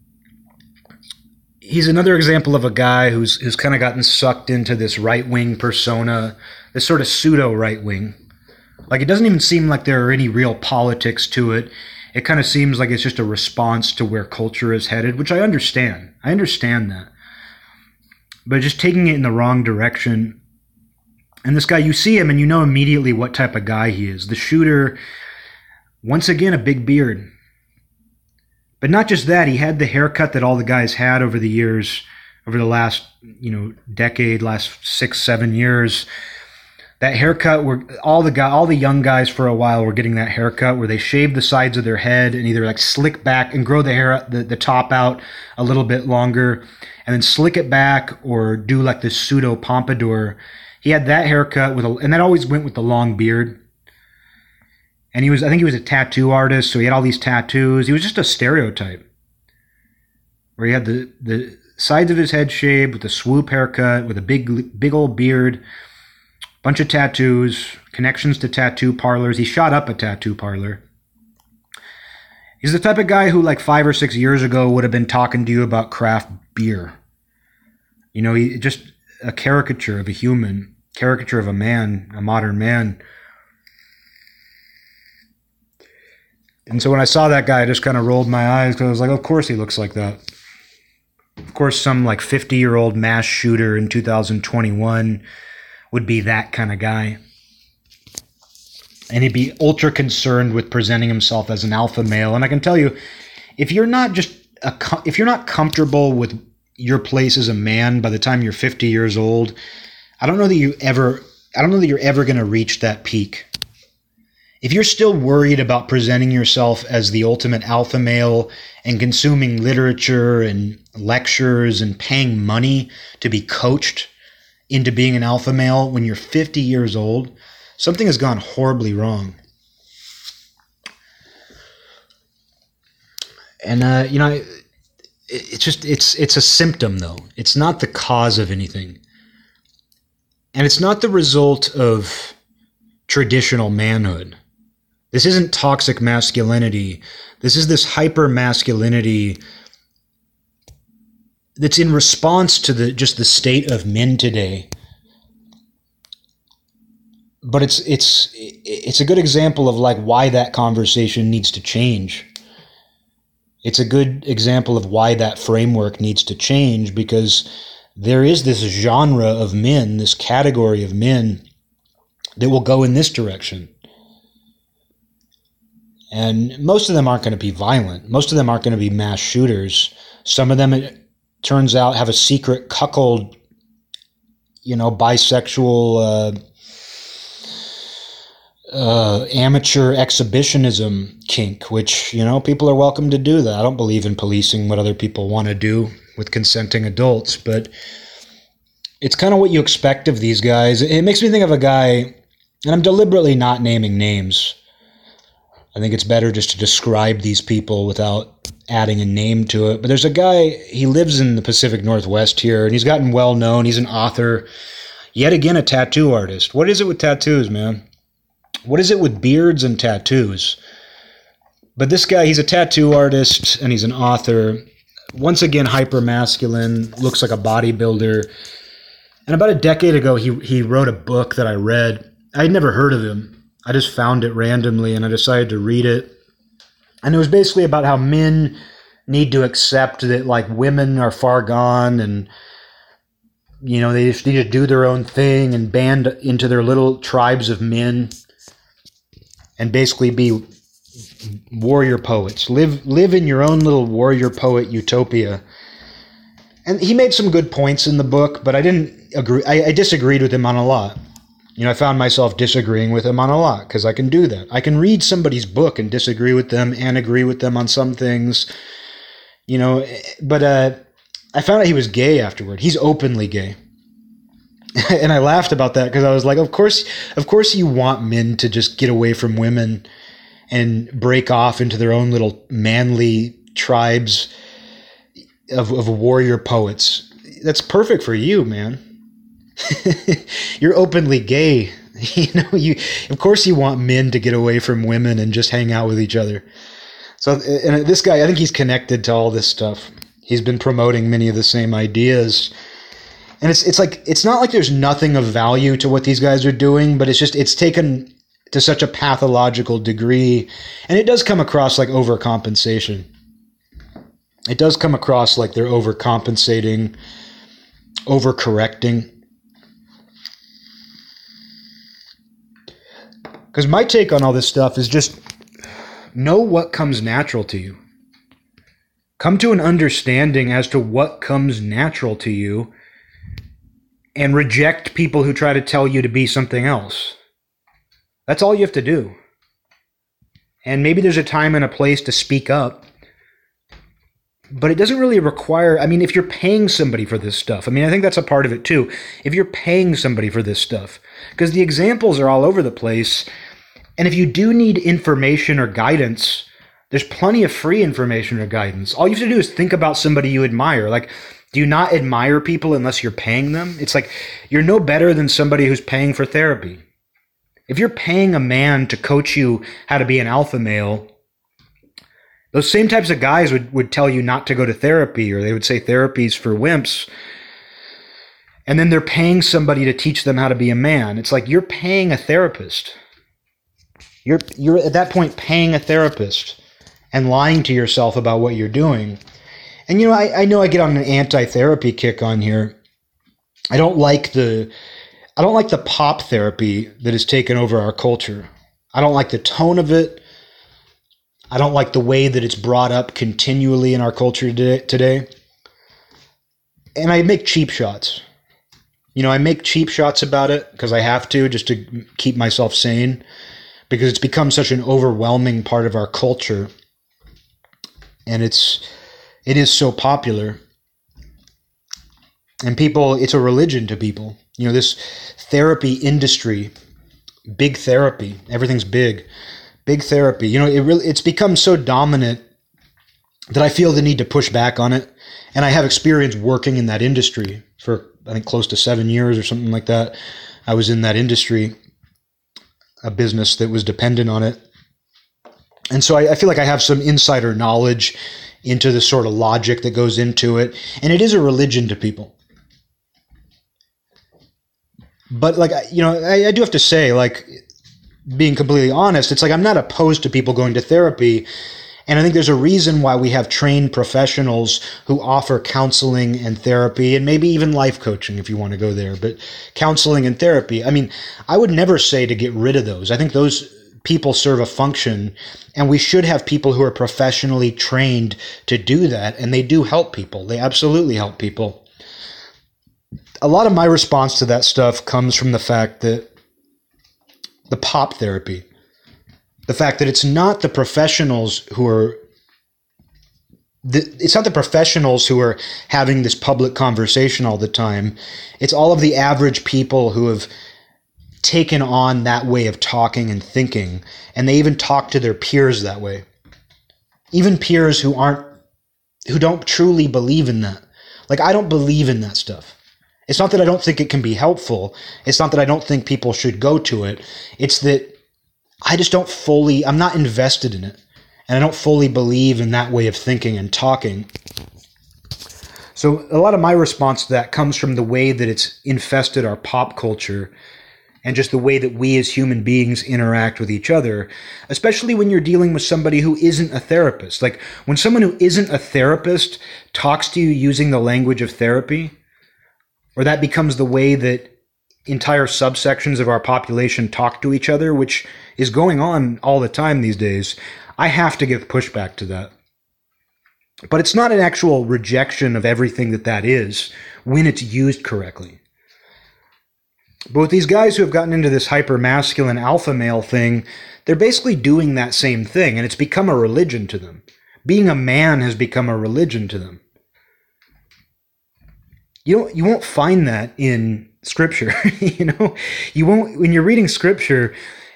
He's another example of a guy who's who's kind of gotten sucked into this right wing persona, this sort of pseudo right wing. Like it doesn't even seem like there are any real politics to it. It kind of seems like it's just a response to where culture is headed, which I understand. I understand that. But just taking it in the wrong direction and this guy, you see him and you know immediately what type of guy he is. The shooter, once again, a big beard. But not just that, he had the haircut that all the guys had over the years, over the last, you know, decade, last six, seven years. That haircut where all the guy, all the young guys for a while were getting that haircut where they shave the sides of their head and either like slick back and grow the hair, the, the top out a little bit longer, and then slick it back or do like this pseudo pompadour he had that haircut with a, and that always went with the long beard. And he was, I think he was a tattoo artist, so he had all these tattoos. He was just a stereotype. Where he had the, the sides of his head shaved with a swoop haircut, with a big, big old beard, bunch of tattoos, connections to tattoo parlors. He shot up a tattoo parlor. He's the type of guy who, like five or six years ago, would have been talking to you about craft beer. You know, he just a caricature of a human caricature of a man, a modern man. And so when I saw that guy, I just kind of rolled my eyes because I was like, of course he looks like that. Of course, some like 50 year old mass shooter in 2021 would be that kind of guy. And he'd be ultra concerned with presenting himself as an alpha male. And I can tell you, if you're not just a, if you're not comfortable with your place as a man by the time you're 50 years old, I don't know that you ever I don't know that you're ever going to reach that peak. if you're still worried about presenting yourself as the ultimate alpha male and consuming literature and lectures and paying money to be coached into being an alpha male when you're 50 years old, something has gone horribly wrong. And uh, you know, it's just it's it's a symptom though. It's not the cause of anything. And it's not the result of traditional manhood. This isn't toxic masculinity. This is this hyper masculinity that's in response to the just the state of men today. But it's it's it's a good example of like why that conversation needs to change. It's a good example of why that framework needs to change because there is this genre of men, this category of men that will go in this direction. And most of them aren't going to be violent. Most of them aren't going to be mass shooters. Some of them, turns out, have a secret cuckold, you know, bisexual, uh, uh, amateur exhibitionism kink, which, you know, people are welcome to do that. I don't believe in policing what other people want to do with consenting adults, but it's kind of what you expect of these guys. It makes me think of a guy, and I'm deliberately not naming names I think it's better just to describe these people without adding a name to it. But there's a guy, he lives in the Pacific Northwest here, and he's gotten well known. He's an author, yet again, a tattoo artist. What is it with tattoos, man? What is it with beards and tattoos? But this guy, he's a tattoo artist and he's an author. Once again, hyper masculine, looks like a bodybuilder. And about a decade ago, he, he wrote a book that I read. I'd never heard of him I just found it randomly and I decided to read it. And it was basically about how men need to accept that like women are far gone and you know they just need to do their own thing and band into their little tribes of men and basically be warrior poets. Live live in your own little warrior poet utopia. And he made some good points in the book but i didn't agree i, I disagreed with him on a lot you know, I found myself disagreeing with him on a lot because I can do that. I can read somebody's book and disagree with them and agree with them on some things. You know, but uh, I found out he was gay afterward. He's openly gay. and I laughed about that because I was like, of course, of course you want men to just get away from women and break off into their own little manly tribes of, of warrior poets. That's perfect for you, man. you're openly gay. You know, you of course you want men to get away from women and just hang out with each other. So, and this guy, I think he's connected to all this stuff. He's been promoting many of the same ideas. And it's it's like it's not like there's nothing of value to what these guys are doing, but it's just it's taken to such a pathological degree, and it does come across like overcompensation. It does come across like they're overcompensating, overcorrecting Because my take on all this stuff is just know what comes natural to you. Come to an understanding as to what comes natural to you and reject people who try to tell you to be something else. That's all you have to do. And maybe there's a time and a place to speak up, but it doesn't really require. I mean, if you're paying somebody for this stuff, I mean, I think that's a part of it too. If you're paying somebody for this stuff, because the examples are all over the place and if you do need information or guidance, there's plenty of free information or guidance. All you have to do is think about somebody you admire. Like, do you not admire people unless you're paying them? It's like you're no better than somebody who's paying for therapy. If you're paying a man to coach you how to be an alpha male, those same types of guys would, would tell you not to go to therapy or they would say therapy's for wimps. And then they're paying somebody to teach them how to be a man. It's like you're paying a therapist. You're you're at that point paying a therapist and lying to yourself about what you're doing. And you know, I, I know I get on an anti-therapy kick on here. I don't like the I don't like the pop therapy that has taken over our culture. I don't like the tone of it. I don't like the way that it's brought up continually in our culture today. And I make cheap shots. You know, I make cheap shots about it because I have to just to keep myself sane. Because it's become such an overwhelming part of our culture. And it's it is so popular. And people it's a religion to people. You know this therapy industry big therapy everything's big big therapy. You know it really it's become so dominant that i feel the need to push back on it. And i have experience working in that industry for i think close to seven years or something like that. I was in that industry a business that was dependent on it. And so I, I feel like i have some insider knowledge into the sort of logic that goes into it. And it is a religion to people. But like you know I, I, do have to say like being completely honest it's like i'm not opposed to people going to therapy and i think there's a reason why we have trained professionals who offer counseling and therapy and maybe even life coaching if you want to go there but counseling and therapy. I mean i would never say to get rid of those. I think those people serve a function and we should have people who are professionally trained to do that and they do help people. They absolutely help people. A lot of my response to that stuff comes from the fact that the pop therapy, the fact that it's not the professionals who are the, it's not the professionals who are having this public conversation all the time. It's all of the average people who have taken on that way of talking and thinking, and they even talk to their peers that way. Even peers who aren't, who don't truly believe in that. Like, I don't believe in that stuff. It's not that I don't think it can be helpful. It's not that I don't think people should go to it. It's that I just don't fully, I'm not invested in it. And I don't fully believe in that way of thinking and talking. So a lot of my response to that comes from the way that it's infested our pop culture and just the way that we as human beings interact with each other, especially when you're dealing with somebody who isn't a therapist. Like when someone who isn't a therapist talks to you using the language of therapy, or that becomes the way that entire subsections of our population talk to each other, which is going on all the time these days, I have to give pushback to that. But it's not an actual rejection of everything that that is when it's used correctly. But with these guys who have gotten into this hyper masculine alpha male thing, they're basically doing that same thing, and it's become a religion to them. Being a man has become a religion to them. You don't, you won't find that in scripture. you know, you won't when you're reading scripture,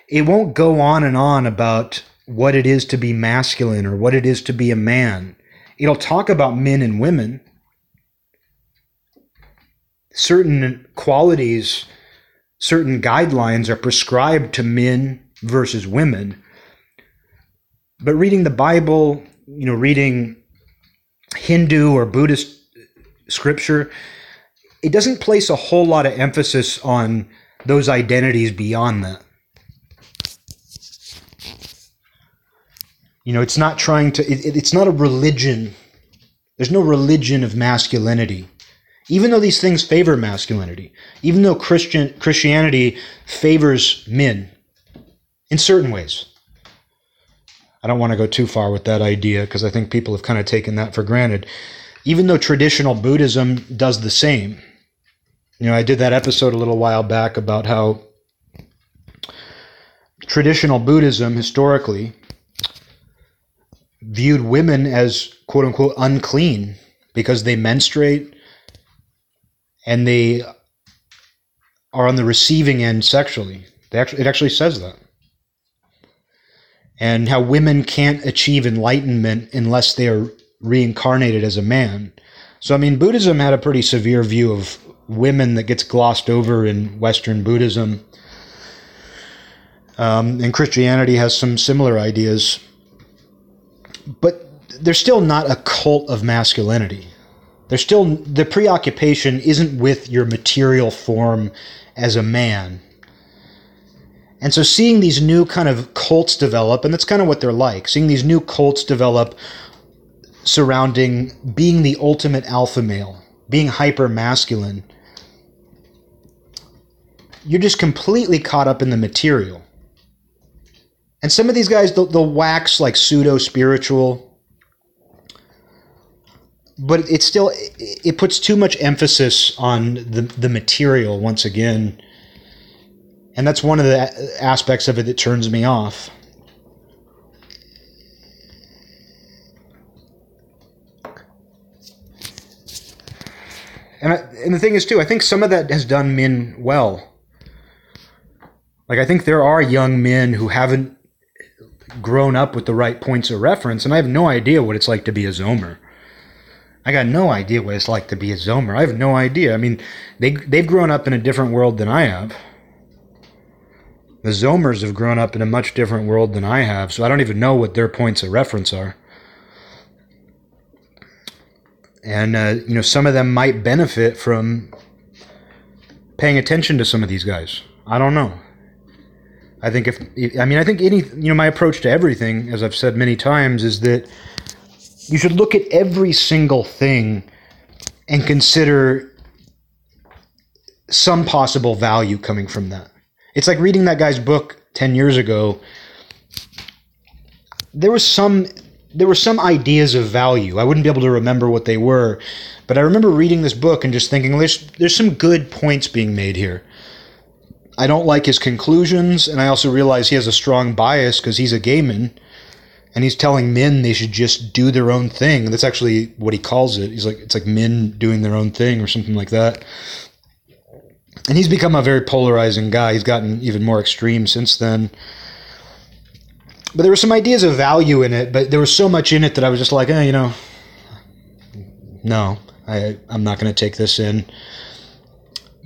it won't go on and on about what it is to be masculine or what it is to be a man. It'll talk about men and women. Certain qualities, certain guidelines are prescribed to men versus women. But reading the Bible, you know, reading Hindu or Buddhist scripture, it doesn't place a whole lot of emphasis on those identities beyond that. You know, it's not trying to, it, it's not a religion. There's no religion of masculinity. Even though these things favor masculinity, even though Christian Christianity favors men in certain ways. I don't want to go too far with that idea because I think people have kind of taken that for granted. Even though traditional Buddhism does the same. You know, I did that episode a little while back about how traditional Buddhism historically viewed women as quote unquote unclean because they menstruate and they are on the receiving end sexually. They actually, it actually says that. And how women can't achieve enlightenment unless they are reincarnated as a man. So, I mean, Buddhism had a pretty severe view of women that gets glossed over in Western Buddhism. Um, and Christianity has some similar ideas. But there's still not a cult of masculinity. There's still, the preoccupation isn't with your material form as a man. And so seeing these new kind of cults develop, and that's kind of what they're like, seeing these new cults develop surrounding being the ultimate alpha male, being hyper masculine, you're just completely caught up in the material. And some of these guys, they'll, they'll wax like pseudo spiritual, but it still it puts too much emphasis on the the material once again. And that's one of the aspects of it that turns me off. And, I, and the thing is, too, I think some of that has done men well. Like, I think there are young men who haven't grown up with the right points of reference, and I have no idea what it's like to be a Zoomer. I got no idea what it's like to be a Zoomer. I have no idea. I mean, they they've grown up in a different world than I have. The Zoomers have grown up in a much different world than I have, so I don't even know what their points of reference are. And uh, you know, some of them might benefit from paying attention to some of these guys. I don't know. I think if I mean I think any you know my approach to everything, as I've said many times, is that you should look at every single thing and consider some possible value coming from that. It's like reading that guy's book 10 years ago. There was some there were some ideas of value. I wouldn't be able to remember what they were, but I remember reading this book and just thinking there's there's some good points being made here. I don't like his conclusions, and I also realize he has a strong bias because he's a gay man, and he's telling men they should just do their own thing. That's actually what he calls it. He's like it's like men doing their own thing or something like that. And he's become a very polarizing guy. He's gotten even more extreme since then. But there were some ideas of value in it, but there was so much in it that I was just like, eh, you know, no, I, I'm not going to take this in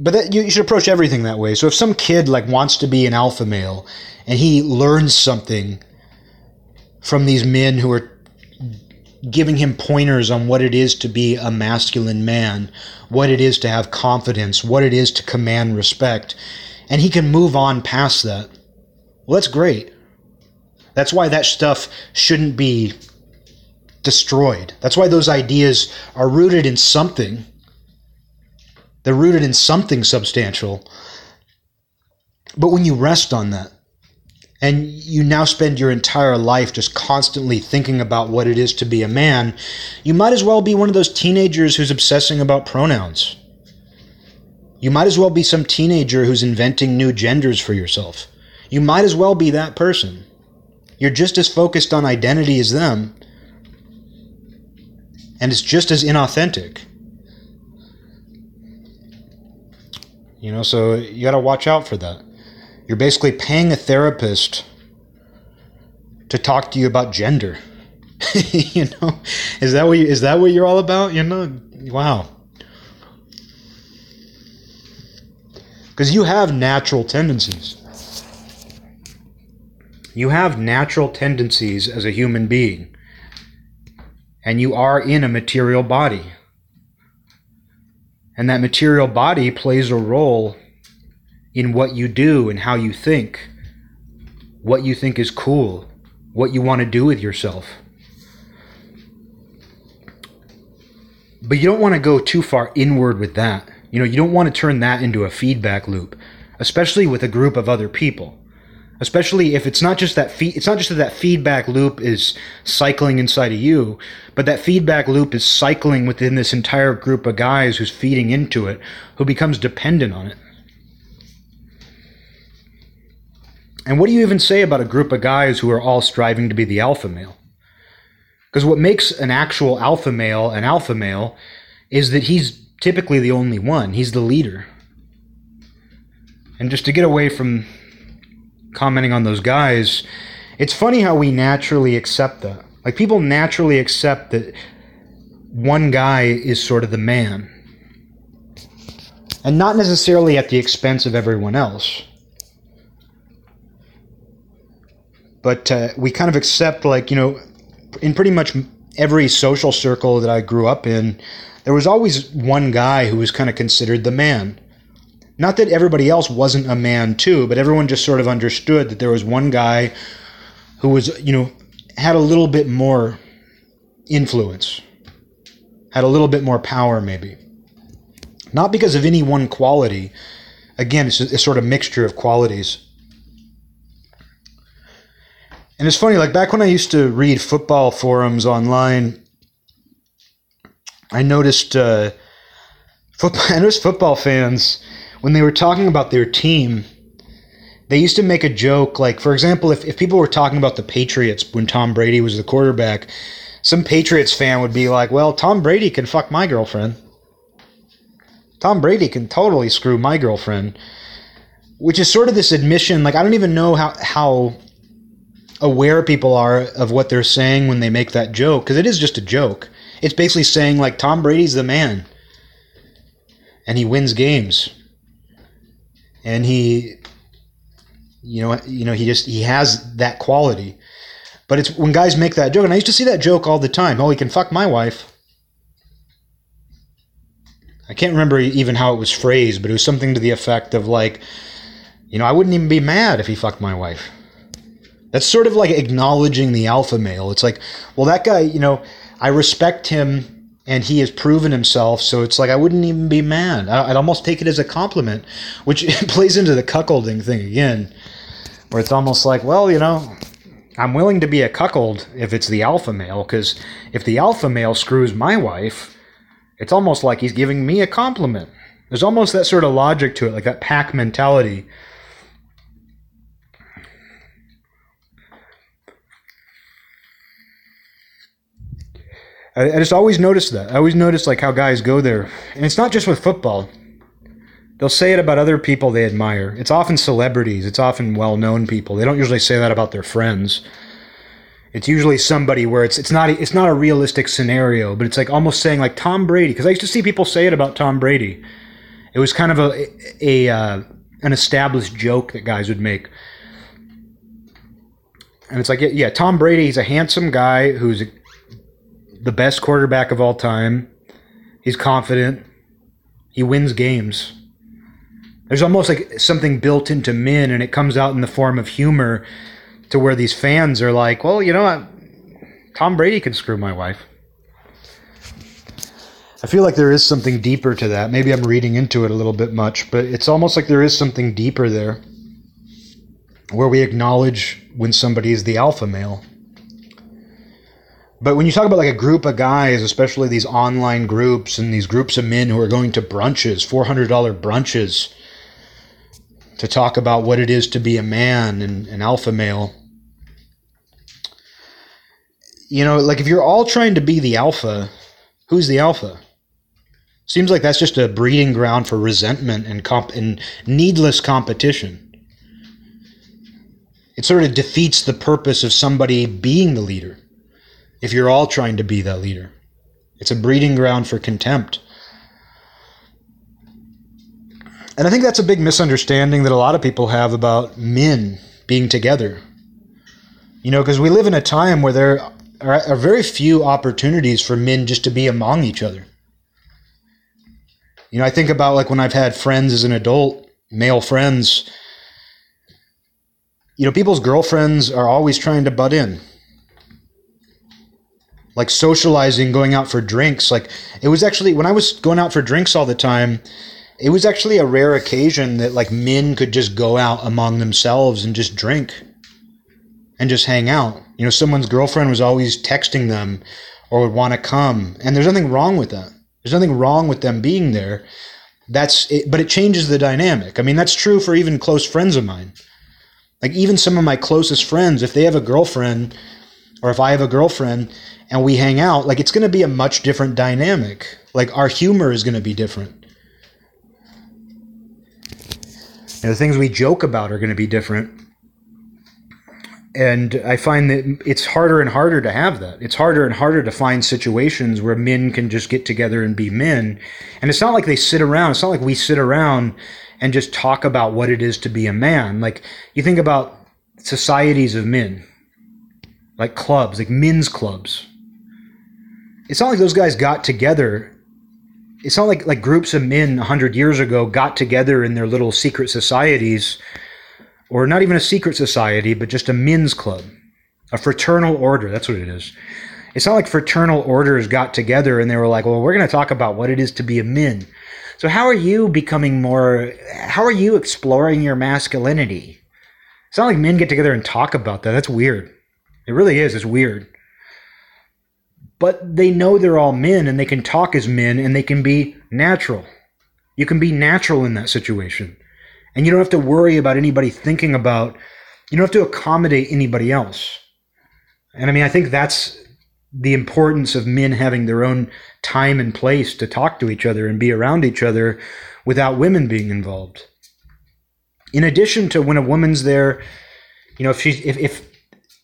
but that, you, you should approach everything that way. So if some kid like wants to be an alpha male and he learns something from these men who are giving him pointers on what it is to be a masculine man, what it is to have confidence, what it is to command respect, and he can move on past that. Well, that's great. That's why that stuff shouldn't be destroyed. That's why those ideas are rooted in something they're rooted in something substantial. But when you rest on that, and you now spend your entire life just constantly thinking about what it is to be a man, you might as well be one of those teenagers who's obsessing about pronouns. You might as well be some teenager who's inventing new genders for yourself. You might as well be that person. You're just as focused on identity as them, and it's just as inauthentic. You know, so you got to watch out for that. You're basically paying a therapist to talk to you about gender. you know, is that what you, is that what you're all about? You know, wow. Because you have natural tendencies. You have natural tendencies as a human being. And you are in a material body. And that material body plays a role in what you do and how you think, what you think is cool, what you want to do with yourself. But you don't want to go too far inward with that. You know, you don't want to turn that into a feedback loop, especially with a group of other people especially if it's not just that it's not just that that feedback loop is cycling inside of you but that feedback loop is cycling within this entire group of guys who's feeding into it who becomes dependent on it. And what do you even say about a group of guys who are all striving to be the alpha male? Because what makes an actual alpha male an alpha male is that he's typically the only one. He's the leader. And just to get away from commenting on those guys, it's funny how we naturally accept that. Like people naturally accept that one guy is sort of the man. And not necessarily at the expense of everyone else. But uh, we kind of accept, like, you know, in pretty much every social circle that I grew up in, there was always one guy who was kind of considered the man. Not that everybody else wasn't a man too, but everyone just sort of understood that there was one guy who was, you know, had a little bit more influence, had a little bit more power, maybe. Not because of any one quality. Again, it's a, a sort of mixture of qualities. And it's funny, like back when I used to read football forums online, I noticed uh, football. I noticed football fans when they were talking about their team, they used to make a joke like for example if, if people were talking about the patriots when tom brady was the quarterback some patriots fan would be like well tom brady can fuck my girlfriend. Tom brady can totally screw my girlfriend. Which is sort of this admission like i don't even know how how aware people are of what they're saying when they make that joke because it is just a joke. It's basically saying like tom brady's the man and he wins games and he you know you know he just he has that quality. But it's when guys make that joke and i used to see that joke all the time. Oh he can fuck my wife. I can't remember even how it was phrased but it was something to the effect of like you know i wouldn't even be mad if he fucked my wife. That's sort of like acknowledging the alpha male. It's like well that guy you know i respect him and he has proven himself. So it's like I wouldn't even be mad. I'd almost take it as a compliment, which plays into the cuckolding thing again, where it's almost like, well, you know, I'm willing to be a cuckold if it's the alpha male, because if the alpha male screws my wife, it's almost like he's giving me a compliment. There's almost that sort of logic to it, like that pack mentality I, I just always notice that. I always notice like how guys go there, and it's not just with football. They'll say it about other people they admire. It's often celebrities. It's often well-known people. They don't usually say that about their friends. It's usually somebody where it's it's not it's not a realistic scenario, but it's like almost saying like Tom Brady. Because I used to see people say it about Tom Brady. It was kind of a a uh, an established joke that guys would make. And it's like, yeah, Tom Brady, he's a handsome guy who's the best quarterback of all time. He's confident. He wins games. There's almost like something built into men, and it comes out in the form of humor to where these fans are like, well, you know what? Tom Brady can screw my wife. I feel like there is something deeper to that. Maybe I'm reading into it a little bit much, but it's almost like there is something deeper there where we acknowledge when somebody is the alpha male. But when you talk about like a group of guys, especially these online groups and these groups of men who are going to brunches, $400 brunches, to talk about what it is to be a man and an alpha male, you know, like if you're all trying to be the alpha, who's the alpha? Seems like that's just a breeding ground for resentment and comp and needless competition. It sort of defeats the purpose of somebody being the leader if you're all trying to be that leader. It's a breeding ground for contempt. And I think that's a big misunderstanding that a lot of people have about men being together. You know, because we live in a time where there are, are, very few opportunities for men just to be among each other. You know, I think about like when I've had friends as an adult, male friends, you know, people's girlfriends are always trying to butt in like socializing, going out for drinks. Like it was actually when I was going out for drinks all the time, it was actually a rare occasion that like men could just go out among themselves and just drink and just hang out. You know, someone's girlfriend was always texting them or would want to come, and there's nothing wrong with that. There's nothing wrong with them being there. That's it, but it changes the dynamic. I mean, that's true for even close friends of mine. Like even some of my closest friends, if they have a girlfriend or if I have a girlfriend and we hang out, like it's going to be a much different dynamic. Like our humor is going to be different. And the things we joke about are going to be different. And I find that it's harder and harder to have that. It's harder and harder to find situations where men can just get together and be men. And it's not like they sit around. It's not like we sit around and just talk about what it is to be a man. Like you think about societies of men, like clubs, like men's clubs it's not like those guys got together. It's not like like groups of men hundred years ago got together in their little secret societies, or not even a secret society, but just a men's club, a fraternal order. That's what it is. It's not like fraternal orders got together and they were like, "Well, we're going to talk about what it is to be a men." So how are you becoming more? How are you exploring your masculinity? It's not like men get together and talk about that. That's weird. It really is. It's weird but they know they're all men and they can talk as men and they can be natural. You can be natural in that situation. And you don't have to worry about anybody thinking about, you don't have to accommodate anybody else. And I mean, I think that's the importance of men having their own time and place to talk to each other and be around each other without women being involved. In addition to when a woman's there, you know, if she's if if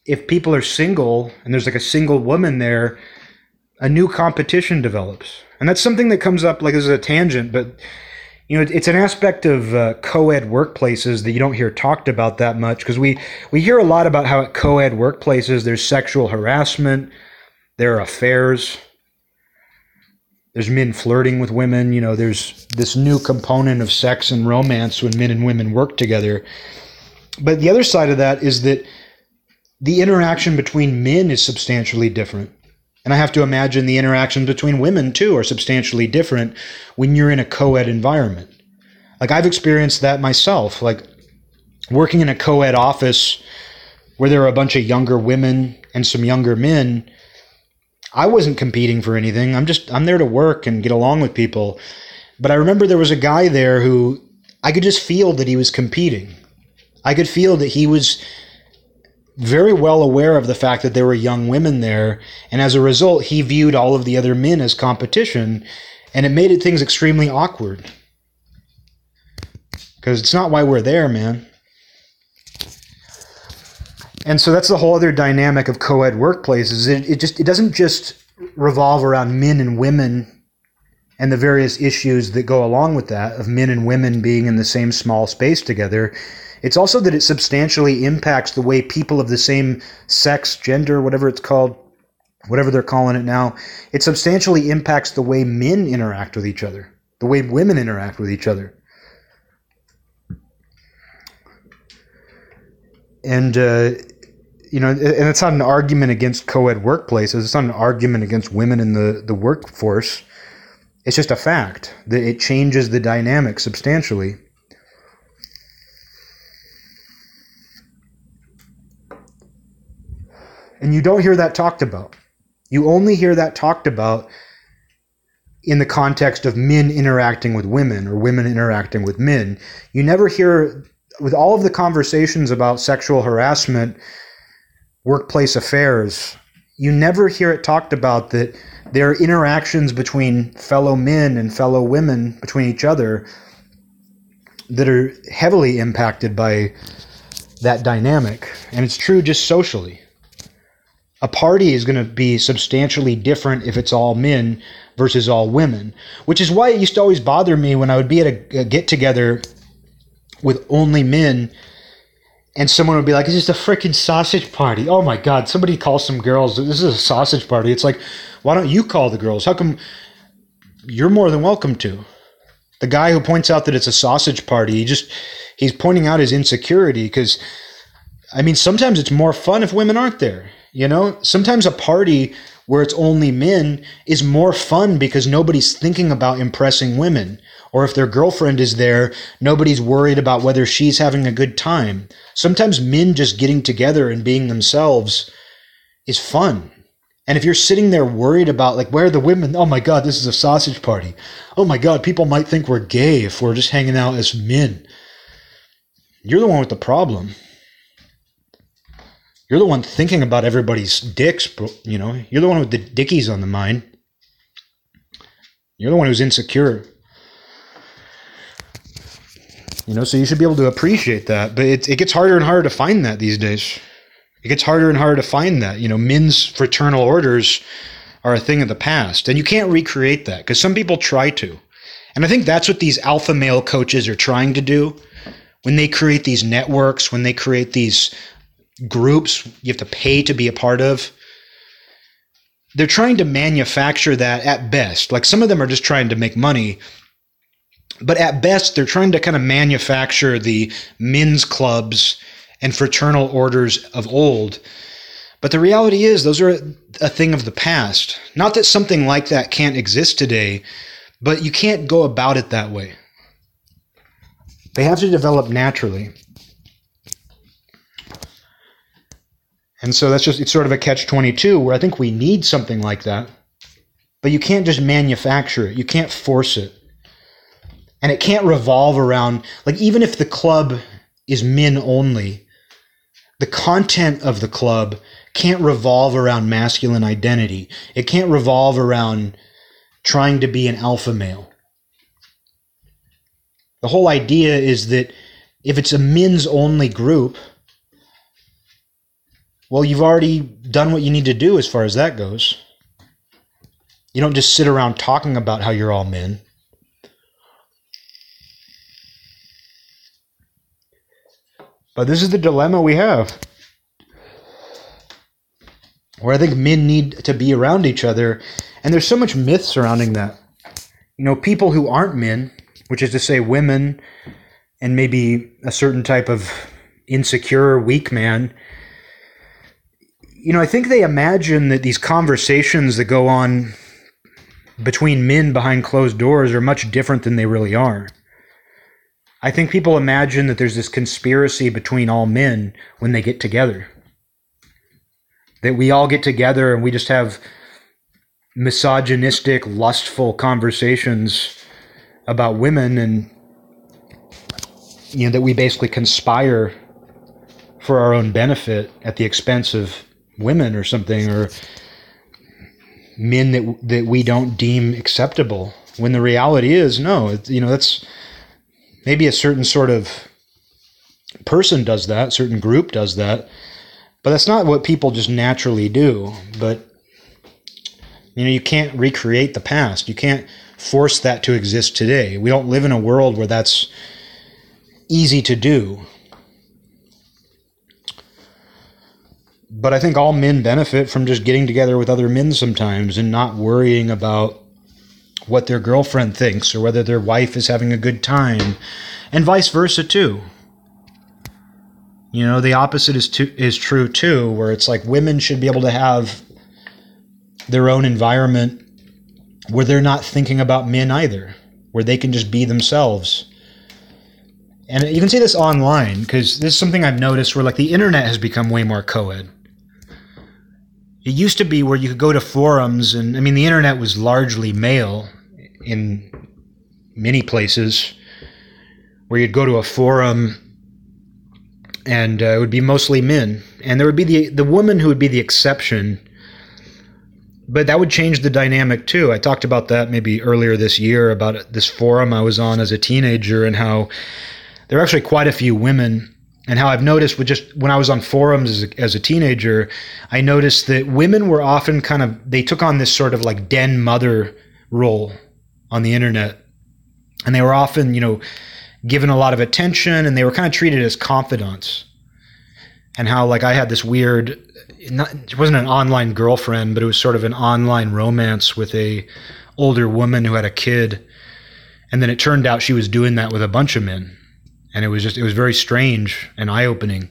if people are single and there's like a single woman there, a new competition develops. And that's something that comes up like as a tangent, but you know, it's an aspect of uh, co-ed workplaces that you don't hear talked about that much because we we hear a lot about how at co-ed workplaces there's sexual harassment, there are affairs, there's men flirting with women. You know, there's this new component of sex and romance when men and women work together. But the other side of that is that the interaction between men is substantially different. And I have to imagine the interactions between women too are substantially different when you're in a co ed environment. Like I've experienced that myself. Like working in a co ed office where there are a bunch of younger women and some younger men, I wasn't competing for anything. I'm just, I'm there to work and get along with people. But I remember there was a guy there who I could just feel that he was competing. I could feel that he was very well aware of the fact that there were young women there, and as a result, he viewed all of the other men as competition, and it made things extremely awkward. Because it's not why we're there, man. And so that's the whole other dynamic of co-ed workplaces. It, it just it doesn't just revolve around men and women and the various issues that go along with that of men and women being in the same small space together it's also that it substantially impacts the way people of the same sex, gender, whatever it's called, whatever they're calling it now, it substantially impacts the way men interact with each other, the way women interact with each other. And, uh, you know, and it's not an argument against co ed workplaces, it's not an argument against women in the, the workforce. It's just a fact that it changes the dynamic substantially. And you don't hear that talked about. You only hear that talked about in the context of men interacting with women or women interacting with men. You never hear, with all of the conversations about sexual harassment, workplace affairs, you never hear it talked about that there are interactions between fellow men and fellow women between each other that are heavily impacted by that dynamic. And it's true just socially a party is going to be substantially different if it's all men versus all women, which is why it used to always bother me when I would be at a, a get together with only men and someone would be like, "It's just a freaking sausage party." Oh my god! Somebody call some girls. This is a sausage party. It's like, why don't you call the girls? How come you're more than welcome to? The guy who points out that it's a sausage party, he just he's pointing out his insecurity because, I mean, sometimes it's more fun if women aren't there. You know, sometimes a party where it's only men is more fun because nobody's thinking about impressing women. Or if their girlfriend is there, nobody's worried about whether she's having a good time. Sometimes men just getting together and being themselves is fun. And if you're sitting there worried about, like, where are the women? Oh my God, this is a sausage party. Oh my God, people might think we're gay if we're just hanging out as men. You're the one with the problem. You're the one thinking about everybody's dicks, you know. You're the one with the dickies on the mind. You're the one who's insecure. You know, so you should be able to appreciate that. But it, it gets harder and harder to find that these days. It gets harder and harder to find that. You know, men's fraternal orders are a thing of the past. And you can't recreate that because some people try to. And I think that's what these alpha male coaches are trying to do when they create these networks, when they create these groups you have to pay to be a part of. They're trying to manufacture that at best. Like some of them are just trying to make money, but at best, they're trying to kind of manufacture the men's clubs and fraternal orders of old. But the reality is, those are a thing of the past. Not that something like that can't exist today, but you can't go about it that way. They have to develop naturally. And so that's just, it's sort of a catch 22 where I think we need something like that. But you can't just manufacture it, you can't force it. and it can't revolve around like even if the club is men only the content of the club can't revolve around masculine identity it can't revolve around trying to be an alpha male the whole idea is that if it's a men's only group well you've already done what you need to do as far as that goes you don't just sit around talking about how you're all men But this is the dilemma we have. Where I think men need to be around each other. And there's so much myth surrounding that. You know, people who aren't men, which is to say women and maybe a certain type of insecure, weak man, you know, I think they imagine that these conversations that go on between men behind closed doors are much different than they really are. I think people imagine that there's this conspiracy between all men when they get together. That we all get together and we just have misogynistic, lustful conversations about women and you know that we basically conspire for our own benefit at the expense of women or something or men that that we don't deem acceptable when the reality is no you know that's maybe a certain sort of person does that, certain group does that, but that's not what people just naturally do. But you know, you can't recreate the past. You can't force that to exist today. We don't live in a world where that's easy to do. But I think all men benefit from just getting together with other men sometimes and not worrying about what their girlfriend thinks or whether their wife is having a good time, and vice versa too. You know, the opposite is to, is true too, where it's like women should be able to have their own environment where they're not thinking about men either, where they can just be themselves. And you can see this online because this is something I've noticed where like the internet has become way more co-ed. It used to be where you could go to forums and I mean the internet was largely male in many places where you'd go to a forum and uh, it would be mostly men. And there would be the the woman who would be the exception but that would change the dynamic too. I talked about that maybe earlier this year about this forum i was on as a teenager and how there are actually quite a few women and how i've noticed with just when i was on forums as a, as a teenager i noticed that women were often kind of they took on this sort of like den mother role on the internet. And they were often, you know, given a lot of attention and they were kind of treated as confidants. And how, like, I had this weird, not, it wasn't an online girlfriend, but it was sort of an online romance with a older woman who had a kid. And then it turned out she was doing that with a bunch of men. And it was just, it was very strange and eye opening.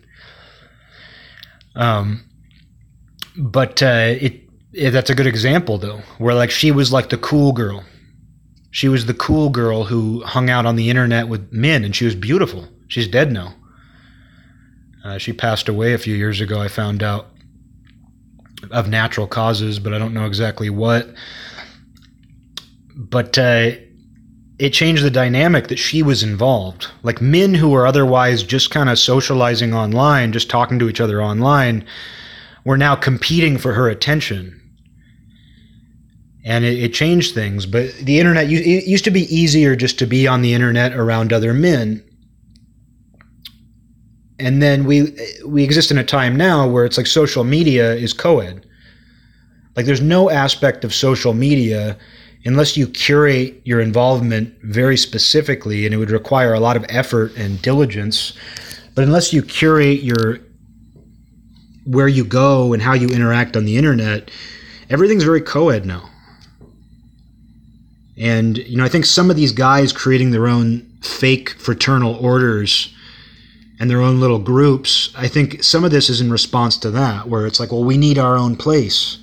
Um, but uh, it, it, that's a good example, though, where like she was like the cool girl she was the cool girl who hung out on the internet with men, and she was beautiful. She's dead now. Uh, she passed away a few years ago, I found out, of natural causes, but I don't know exactly what. But uh, it changed the dynamic that she was involved. Like men who were otherwise just kind of socializing online, just talking to each other online, were now competing for her attention and it, it, changed things. But the internet it used to be easier just to be on the internet around other men. And then we we exist in a time now where it's like social media is co-ed. Like there's no aspect of social media unless you curate your involvement very specifically and it would require a lot of effort and diligence. But unless you curate your where you go and how you interact on the internet, everything's very co-ed now. And, you know, I think some of these guys creating their own fake fraternal orders and their own little groups, I think some of this is in response to that, where it's like, well, we need our own place.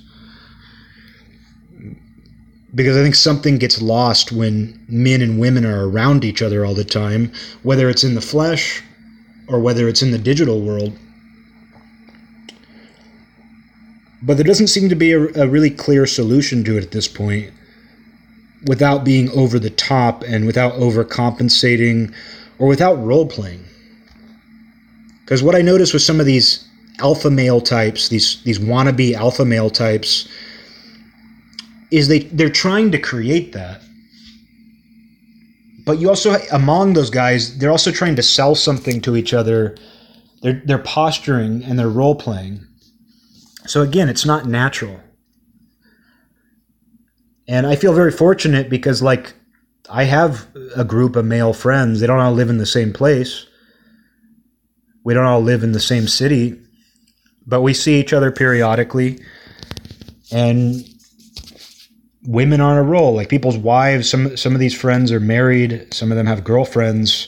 Because I think something gets lost when men and women are around each other all the time, whether it's in the flesh or whether it's in the digital world. But there doesn't seem to be a, a really clear solution to it at this point without being over the top and without overcompensating or without role playing. Because what I noticed with some of these alpha male types, these these wannabe alpha male types, is they they're trying to create that. But you also among those guys, they're also trying to sell something to each other. They're they're posturing and they're role playing. So again, it's not natural. And I feel very fortunate because like I have a group of male friends. They don't all live in the same place. We don't all live in the same city, but we see each other periodically. And women on a roll, like people's wives. Some some of these friends are married. Some of them have girlfriends,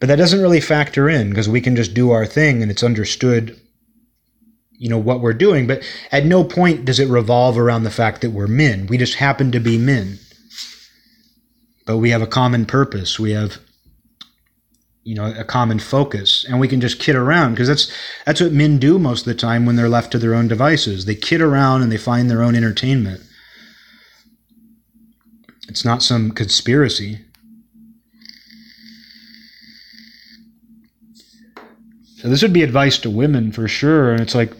but that doesn't really factor in because we can just do our thing and it's understood. You know what we're doing, but at no point does it revolve around the fact that we're men. We just happen to be men, but we have a common purpose. We have you know a common focus and we can just kid around because that's that's what men do most of the time when they're left to their own devices they kid around and they find their own entertainment it's not some conspiracy. So this would be advice to women for sure. And it's like,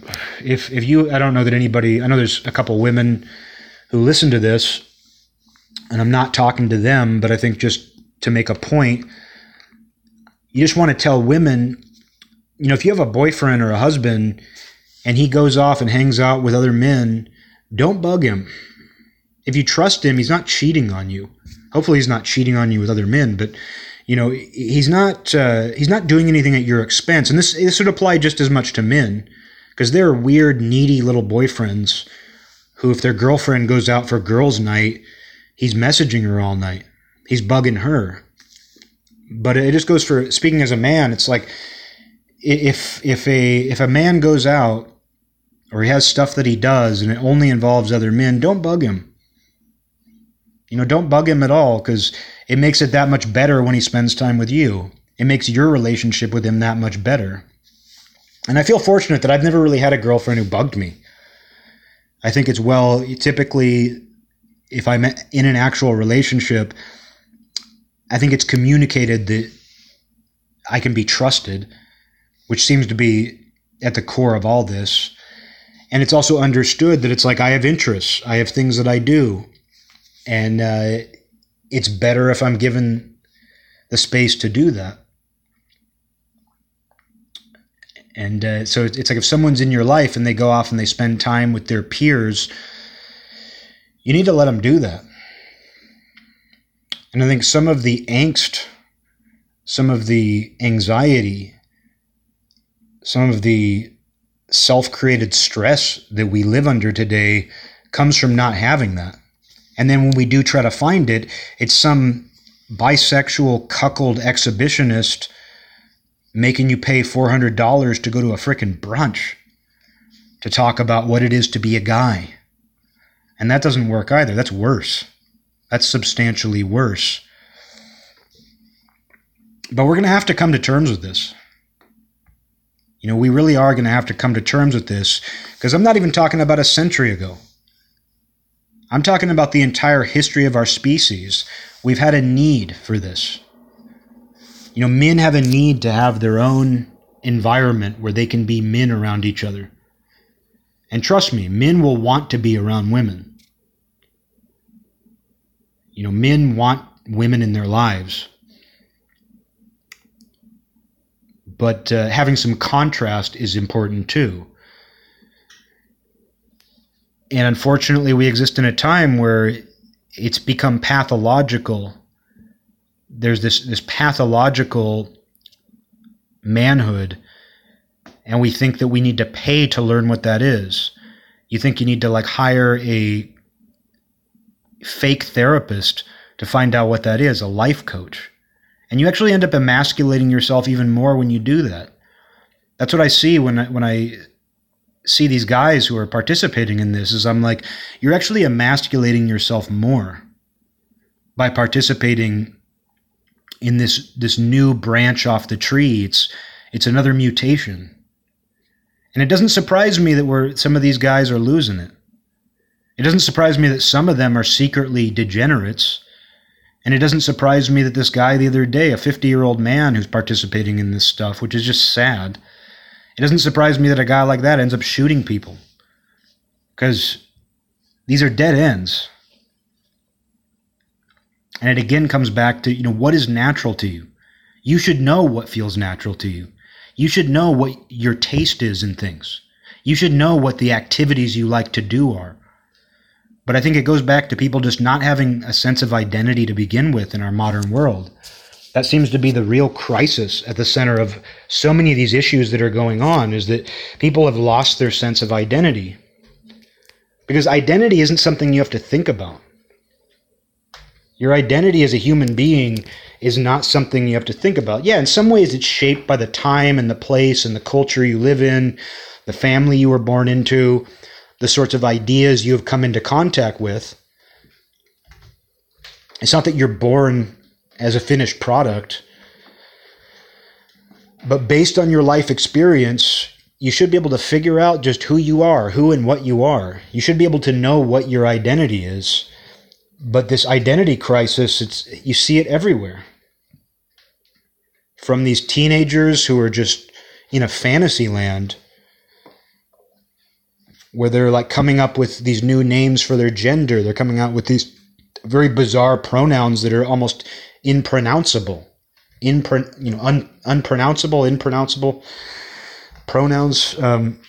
if if you, I don't know that anybody. I know there's a couple women who listen to this, and I'm not talking to them, but I think just to make a point, you just want to tell women, you know, if you have a boyfriend or a husband, and he goes off and hangs out with other men, don't bug him if you trust him, he's not cheating on you. Hopefully, he's not cheating on you with other men, but you know he's not uh, he's not doing anything at your expense. And this this would apply just as much to men because there are weird, needy little boyfriends who, if their girlfriend goes out for girls' night, he's messaging her all night. He's bugging her. But it just goes for speaking as a man. It's like if if a if a man goes out or he has stuff that he does and it only involves other men, don't bug him you know, don't bug him at all because it makes it that much better when he spends time with you. It makes your relationship with him that much better. And I feel fortunate that I've never really had a girlfriend who bugged me. I think it's well, typically, if I'm in an actual relationship, I think it's communicated that I can be trusted, which seems to be at the core of all this. And it's also understood that it's like I have interests, I have things that I do and uh, it's better if I'm given the space to do that. And uh, so it's like if someone's in your life and they go off and they spend time with their peers, you need to let them do that. And I think some of the angst, some of the anxiety, some of the self created stress that we live under today comes from not having that. And then when we do try to find it, it's some bisexual cuckold exhibitionist making you pay $400 to go to a freaking brunch to talk about what it is to be a guy. And that doesn't work either. That's worse. That's substantially worse. But we're going to have to come to terms with this. You know, we really are going to have to come to terms with this because I'm not even talking about a century ago. I'm talking about the entire history of our species. We've had a need for this. You know, men have a need to have their own environment where they can be men around each other. And trust me, men will want to be around women. You know, men want women in their lives. But uh, having some contrast is important too. And unfortunately, we exist in a time where it's become pathological. There's this, this pathological manhood, and we think that we need to pay to learn what that is. You think you need to like hire a fake therapist to find out what that is, a life coach. And you actually end up emasculating yourself even more when you do that. That's what I see when I, when I see these guys who are participating in this is I'm like, you're actually emasculating yourself more by participating in this this new branch off the tree. It's it's another mutation. And it doesn't surprise me that we're some of these guys are losing it. It doesn't surprise me that some of them are secretly degenerates. And it doesn't surprise me that this guy the other day, a 50 year old man who's participating in this stuff, which is just sad, it doesn't surprise me that a guy like that ends up shooting people. Because these are dead ends. And it again comes back to, you know, what is natural to you? You should know what feels natural to you. You should know what your taste is in things. You should know what the activities you like to do are. But I think it goes back to people just not having a sense of identity to begin with in our modern world. That seems to be the real crisis at the center of so many of these issues that are going on is that people have lost their sense of identity. Because identity isn't something you have to think about. Your identity as a human being is not something you have to think about. Yeah, in some ways it's shaped by the time and the place and the culture you live in, the family you were born into, the sorts of ideas you have come into contact with. It's not that you're born as a finished product, but based on your life experience, you should be able to figure out just who you are, who and what you are. You should be able to know what your identity is. But this identity crisis, it's you see it everywhere. From these teenagers who are just in a fantasy land where they're like coming up with these new names for their gender. They're coming out with these very bizarre pronouns that are almost impronounceable. Impro- you know, un- unpronounceable, impronounceable pronouns. Um,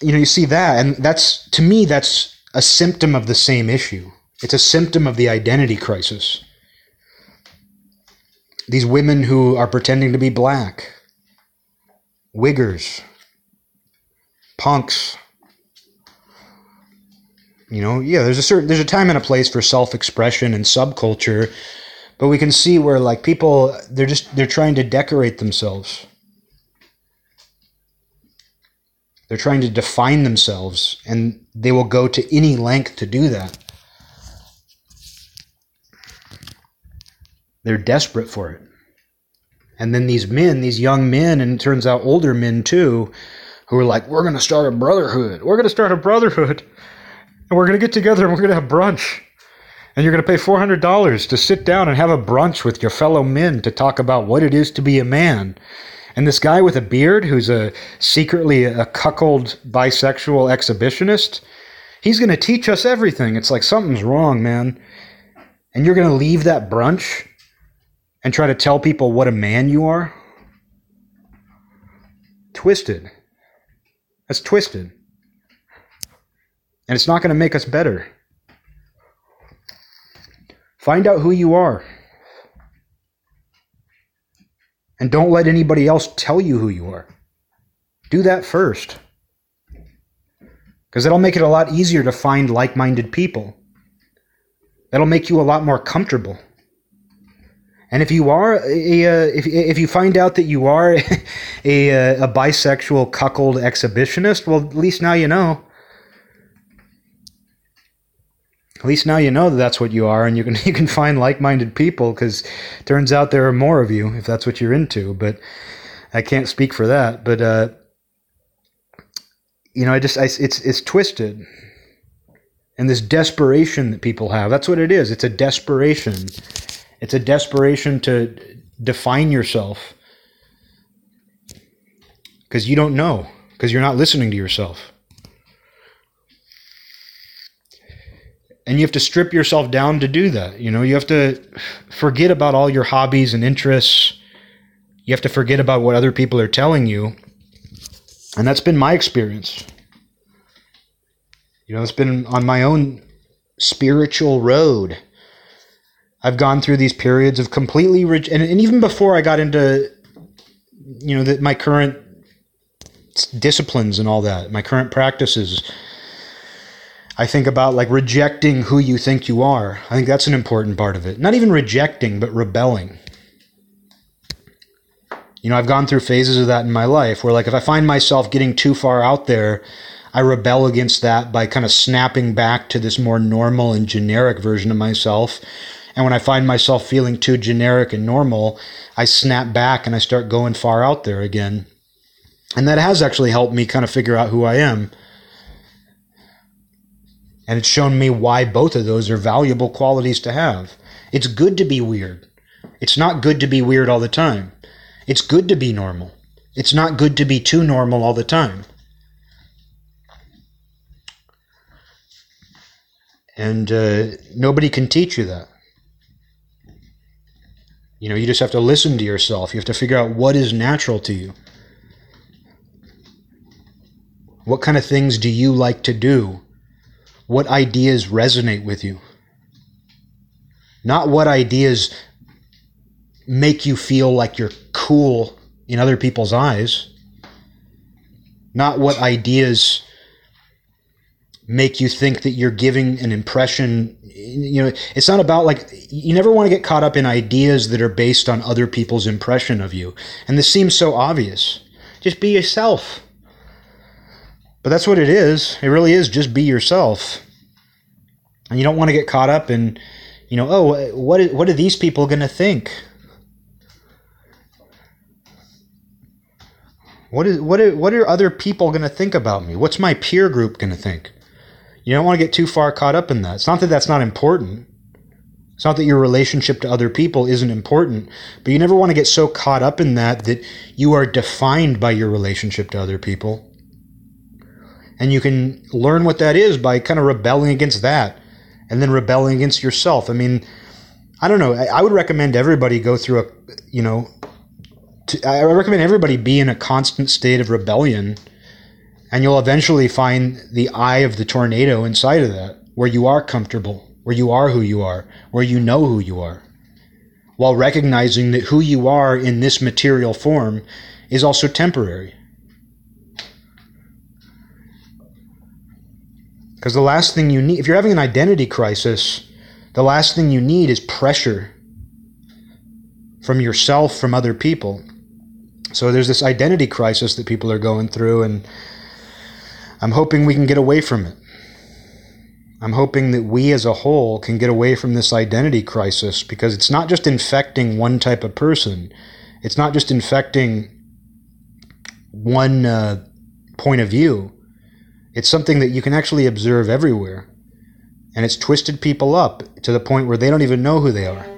you know, you see that, and that's to me, that's a symptom of the same issue. It's a symptom of the identity crisis. These women who are pretending to be black, wiggers, punks. You know, yeah, there's a certain there's a time and a place for self-expression and subculture, but we can see where like people they're just they're trying to decorate themselves. They're trying to define themselves, and they will go to any length to do that. They're desperate for it. And then these men, these young men, and it turns out older men too, who are like, we're going to start a brotherhood. We're going to start a brotherhood. And we're going to get together and we're going to have brunch. And you're going to pay $400 to sit down and have a brunch with your fellow men to talk about what it is to be a man and this guy with a beard, who's a secretly a cuckold bisexual exhibitionist, he's going to teach us everything. It's like something's wrong, man. And you're going to leave that brunch and try to tell people what a man you are? Twisted. That's twisted. And it's not going to make us better. Find out who you are. And don't let anybody else tell you who you are. Do that first. Because that'll make it a lot easier to find like minded people. That'll make you a lot more comfortable. And if you are a, a, if if you find out that you are a, a bisexual cuckold exhibitionist, well, at least now you know. At least now you know that that's what you are, and you can you can find like-minded people because turns out there are more of you if that's what you're into. But I can't speak for that. But uh, you know, I just I, it's it's twisted, and this desperation that people have. That's what it is. It's a desperation. It's a desperation to define yourself because you don't know because you're not listening to yourself. And you have to strip yourself down to do that. You know, you have to forget about all your hobbies and interests. You have to forget about what other people are telling you. And that's been my experience. You know, it's been on my own spiritual road. I've gone through these periods of completely and, and even before I got into, you know, my current disciplines and all that, my current practices, I think about like rejecting who you think you are. I think that's an important part of it. Not even rejecting, but rebelling. You know, I've gone through phases of that in my life where, like, if I find myself getting too far out there, I rebel against that by kind of snapping back to this more normal and generic version of myself. And when I find myself feeling too generic and normal, I snap back and I start going far out there again. And that has actually helped me kind of figure out who I am And it's shown me why both of those are valuable qualities to have. It's good to be weird. It's not good to be weird all the time. It's good to be normal. It's not good to be too normal all the time. And uh, nobody can teach you that. You know, you just have to listen to yourself. You have to figure out what is natural to you. What kind of things do you like to do? What ideas resonate with you? Not what ideas make you feel like you're cool in other people's eyes. Not what ideas make you think that you're giving an impression you know it's not about like you never want to get caught up in ideas that are based on other people's impression of you and this seems so obvious just be yourself but that's what it is it really is just be yourself and you don't want to get caught up in you know oh what what are these people going to think what is what are, what are other people going to think about me what's my peer group going to think you don't want to get too far caught up in that. It's not that that's not important. It's not that your relationship to other people isn't important, but you never want to get so caught up in that that you are defined by your relationship to other people. And you can learn what that is by kind of rebelling against that and then rebelling against yourself. I mean, I don't know. I, would recommend everybody go through a, you know, to, I recommend everybody be in a constant state of rebellion and you'll eventually find the eye of the tornado inside of that, where you are comfortable, where you are who you are, where you know who you are, while recognizing that who you are in this material form is also temporary. Because the last thing you need, if you're having an identity crisis, the last thing you need is pressure from yourself, from other people. So there's this identity crisis that people are going through, and I'm hoping we can get away from it. I'm hoping that we as a whole can get away from this identity crisis because it's not just infecting one type of person. It's not just infecting one uh, point of view. It's something that you can actually observe everywhere. And it's twisted people up to the point where they don't even know who they are.